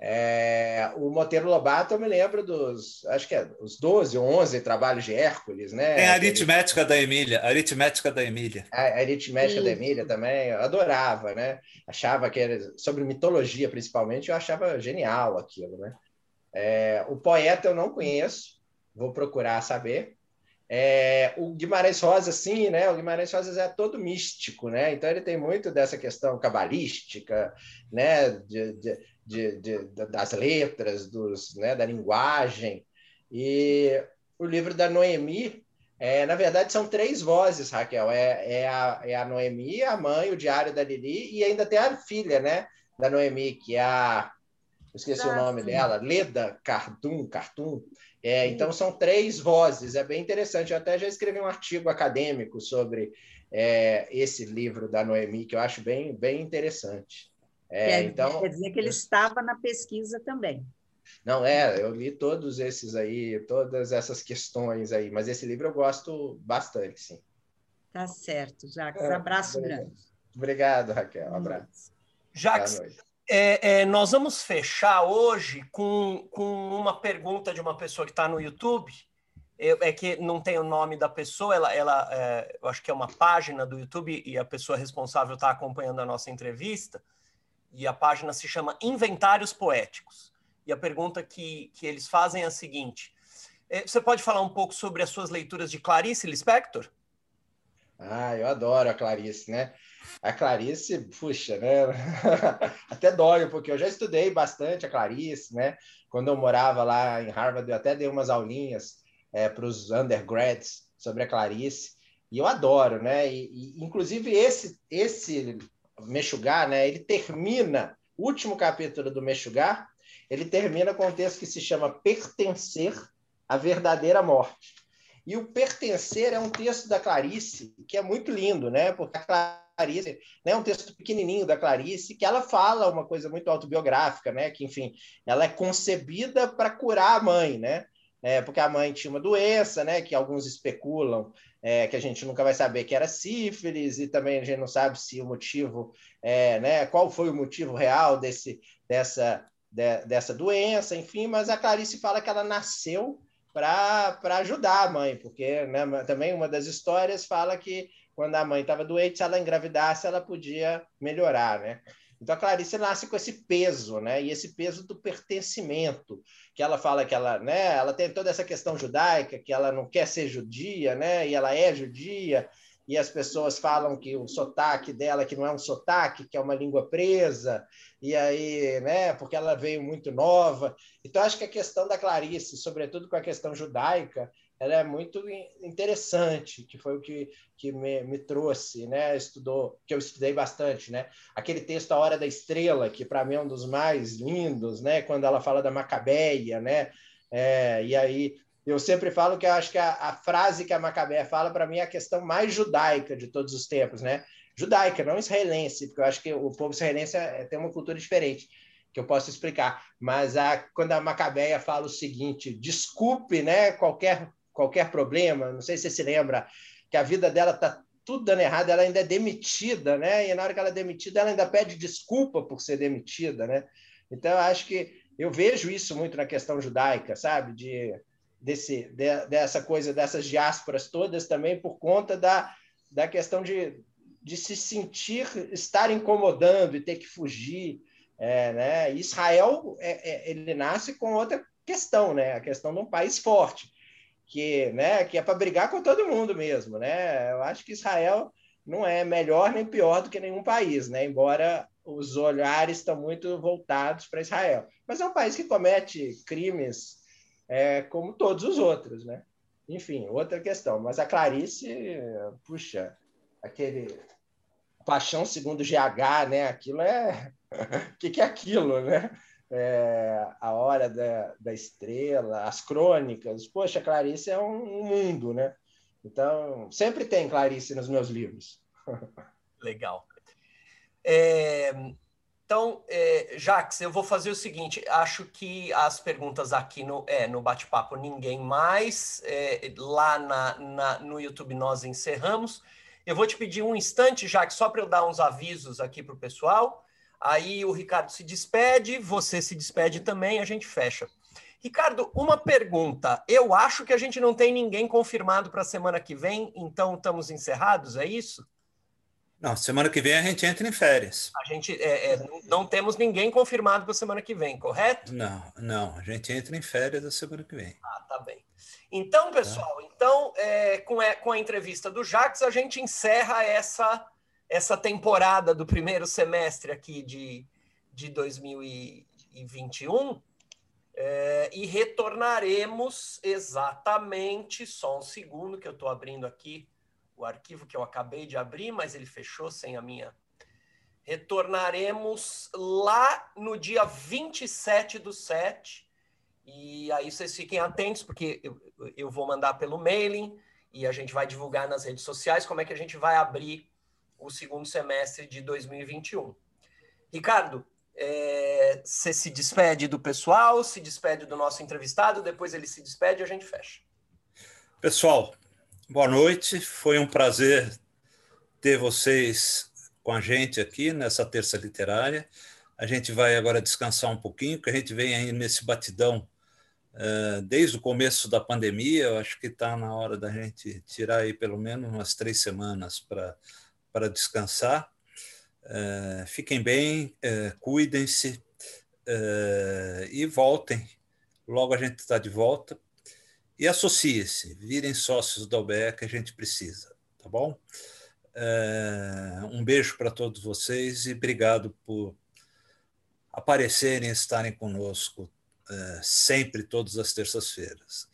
É, o Monteiro Lobato, eu me lembro dos, acho que é os 12 ou 11 trabalhos de Hércules, né? Tem a aritmética da Emília, a aritmética da Emília. A, a aritmética da Emília também, eu adorava, né? Achava que era sobre mitologia, principalmente, eu achava genial aquilo, né? É, o poeta eu não conheço, vou procurar saber. É, o Guimarães Rosa, sim, né? O Guimarães Rosa é todo místico, né? Então ele tem muito dessa questão cabalística, né? De, de, de, de, das letras, dos, né, da linguagem. E o livro da Noemi, é, na verdade, são três vozes, Raquel. É, é, a, é a Noemi, a mãe, o diário da Lili, e ainda tem a filha né, da Noemi, que é a. esqueci ah, o nome sim. dela, Leda Cartum, Cartum. É, então, são três vozes, é bem interessante. Eu até já escrevi um artigo acadêmico sobre é, esse livro da Noemi, que eu acho bem, bem interessante. É, quer, então, quer dizer que ele estava na pesquisa também. Não, é, eu li todos esses aí, todas essas questões aí, mas esse livro eu gosto bastante, sim. Tá certo, Jacques. É, abraço obrigado. grande. Obrigado, Raquel. Um abraço. Jacques, é, é, nós vamos fechar hoje com, com uma pergunta de uma pessoa que está no YouTube. é que não tem o nome da pessoa, ela, ela é, eu acho que é uma página do YouTube e a pessoa responsável está acompanhando a nossa entrevista e a página se chama Inventários Poéticos. E a pergunta que, que eles fazem é a seguinte: é, você pode falar um pouco sobre as suas leituras de Clarice Lispector? Ah, eu adoro a Clarice, né? A Clarice, puxa, né? até dói, porque eu já estudei bastante a Clarice, né? Quando eu morava lá em Harvard, eu até dei umas aulinhas é, para os undergrads sobre a Clarice, e eu adoro, né? E, e, inclusive esse esse Meshuggah, né, ele termina, o último capítulo do Meshuggah, ele termina com um texto que se chama Pertencer à Verdadeira Morte. E o Pertencer é um texto da Clarice, que é muito lindo, né? Porque a Clarice, né, é um texto pequenininho da Clarice, que ela fala uma coisa muito autobiográfica, né? Que, enfim, ela é concebida para curar a mãe, né? É, porque a mãe tinha uma doença, né? Que alguns especulam é, que a gente nunca vai saber que era sífilis, e também a gente não sabe se o motivo, é, né, qual foi o motivo real desse, dessa, de, dessa doença, enfim, mas a Clarice fala que ela nasceu para ajudar a mãe, porque né, também uma das histórias fala que quando a mãe estava doente, se ela engravidasse, ela podia melhorar, né? Então a Clarice nasce com esse peso, né? E esse peso do pertencimento, que ela fala que ela, né, ela tem toda essa questão judaica, que ela não quer ser judia, né? E ela é judia, e as pessoas falam que o sotaque dela que não é um sotaque, que é uma língua presa, e aí, né, porque ela veio muito nova. Então acho que a questão da Clarice, sobretudo com a questão judaica, ela é muito interessante, que foi o que, que me, me, trouxe, né? Estudou, que eu estudei bastante, né? Aquele texto A Hora da Estrela, que para mim é um dos mais lindos, né? Quando ela fala da Macabeia, né? É, e aí eu sempre falo que eu acho que a, a frase que a Macabeia fala para mim é a questão mais judaica de todos os tempos, né? Judaica, não israelense, porque eu acho que o povo israelense é, tem uma cultura diferente que eu posso explicar. Mas a, quando a Macabeia fala o seguinte: desculpe, né? Qualquer qualquer problema. Não sei se você se lembra que a vida dela está tudo dando errado, ela ainda é demitida, né? E na hora que ela é demitida, ela ainda pede desculpa por ser demitida, né? Então, eu acho que eu vejo isso muito na questão judaica, sabe? De, desse, de, dessa coisa, dessas diásporas todas também por conta da, da questão de, de se sentir, estar incomodando e ter que fugir. É, né? Israel, é, é, ele nasce com outra questão, né? A questão de um país forte que, né, que é para brigar com todo mundo mesmo, né? Eu acho que Israel não é melhor nem pior do que nenhum país, né? Embora os olhares estão muito voltados para Israel, mas é um país que comete crimes é, como todos os outros, né? Enfim, outra questão. Mas a Clarice, puxa, aquele Paixão segundo GH, né? Aquilo é. O que, que é aquilo, né? É, a Hora da, da Estrela, as crônicas. Poxa, Clarice é um, um mundo, né? Então, sempre tem Clarice nos meus livros. Legal. É, então, é, eu vou fazer o seguinte: acho que as perguntas aqui no, é, no bate-papo ninguém mais. É, lá na, na, no YouTube nós encerramos. Eu vou te pedir um instante, Jax, só para eu dar uns avisos aqui para o pessoal. Aí o Ricardo se despede, você se despede também, a gente fecha. Ricardo, uma pergunta. Eu acho que a gente não tem ninguém confirmado para a semana que vem, então estamos encerrados, é isso? Não, semana que vem a gente entra em férias. A gente é, é, não temos ninguém confirmado para a semana que vem, correto? Não, não, a gente entra em férias a semana que vem. Ah, tá bem. Então, pessoal, tá. então é, com, a, com a entrevista do Jacques, a gente encerra essa, essa temporada do primeiro semestre aqui de, de 2021. É, e retornaremos exatamente, só um segundo que eu estou abrindo aqui o arquivo que eu acabei de abrir, mas ele fechou sem a minha. Retornaremos lá no dia 27 do 7. E aí vocês fiquem atentos, porque eu, eu vou mandar pelo mailing e a gente vai divulgar nas redes sociais como é que a gente vai abrir o segundo semestre de 2021. Ricardo, é, você se despede do pessoal, se despede do nosso entrevistado, depois ele se despede e a gente fecha. Pessoal, Boa noite, foi um prazer ter vocês com a gente aqui nessa terça literária. A gente vai agora descansar um pouquinho, porque a gente vem aí nesse batidão uh, desde o começo da pandemia. Eu acho que está na hora da gente tirar aí pelo menos umas três semanas para descansar. Uh, fiquem bem, uh, cuidem-se e voltem. Logo a gente está de volta e associe-se, virem sócios da UBE que a gente precisa, tá bom? É, um beijo para todos vocês e obrigado por aparecerem estarem conosco é, sempre, todas as terças-feiras.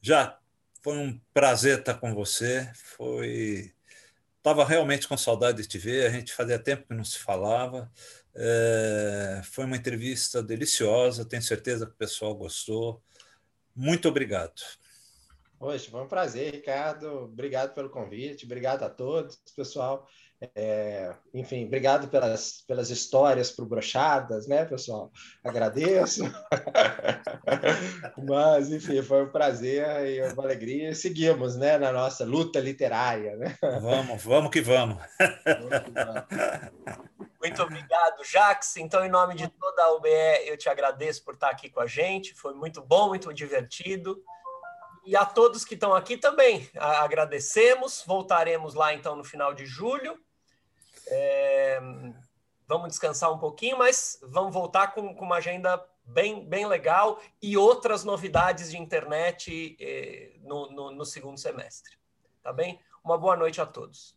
Já foi um prazer estar com você, foi. Estava realmente com saudade de te ver, a gente fazia tempo que não se falava. É, foi uma entrevista deliciosa, tenho certeza que o pessoal gostou. Muito obrigado. Poxa, foi um prazer, Ricardo. Obrigado pelo convite, obrigado a todos, pessoal. É, enfim, obrigado pelas, pelas histórias pro brochadas, né, pessoal? Agradeço. Mas, enfim, foi um prazer e uma alegria. Seguimos, né, na nossa luta literária, né? Vamos, vamos que vamos. Muito obrigado, Jax. Então, em nome de toda a UBE, eu te agradeço por estar aqui com a gente. Foi muito bom, muito divertido. E a todos que estão aqui também agradecemos. Voltaremos lá então no final de julho. É, vamos descansar um pouquinho, mas vamos voltar com, com, uma agenda bem, bem legal e outras novidades de internet eh, no, no, no segundo semestre. Tá bem? Uma boa noite a todos.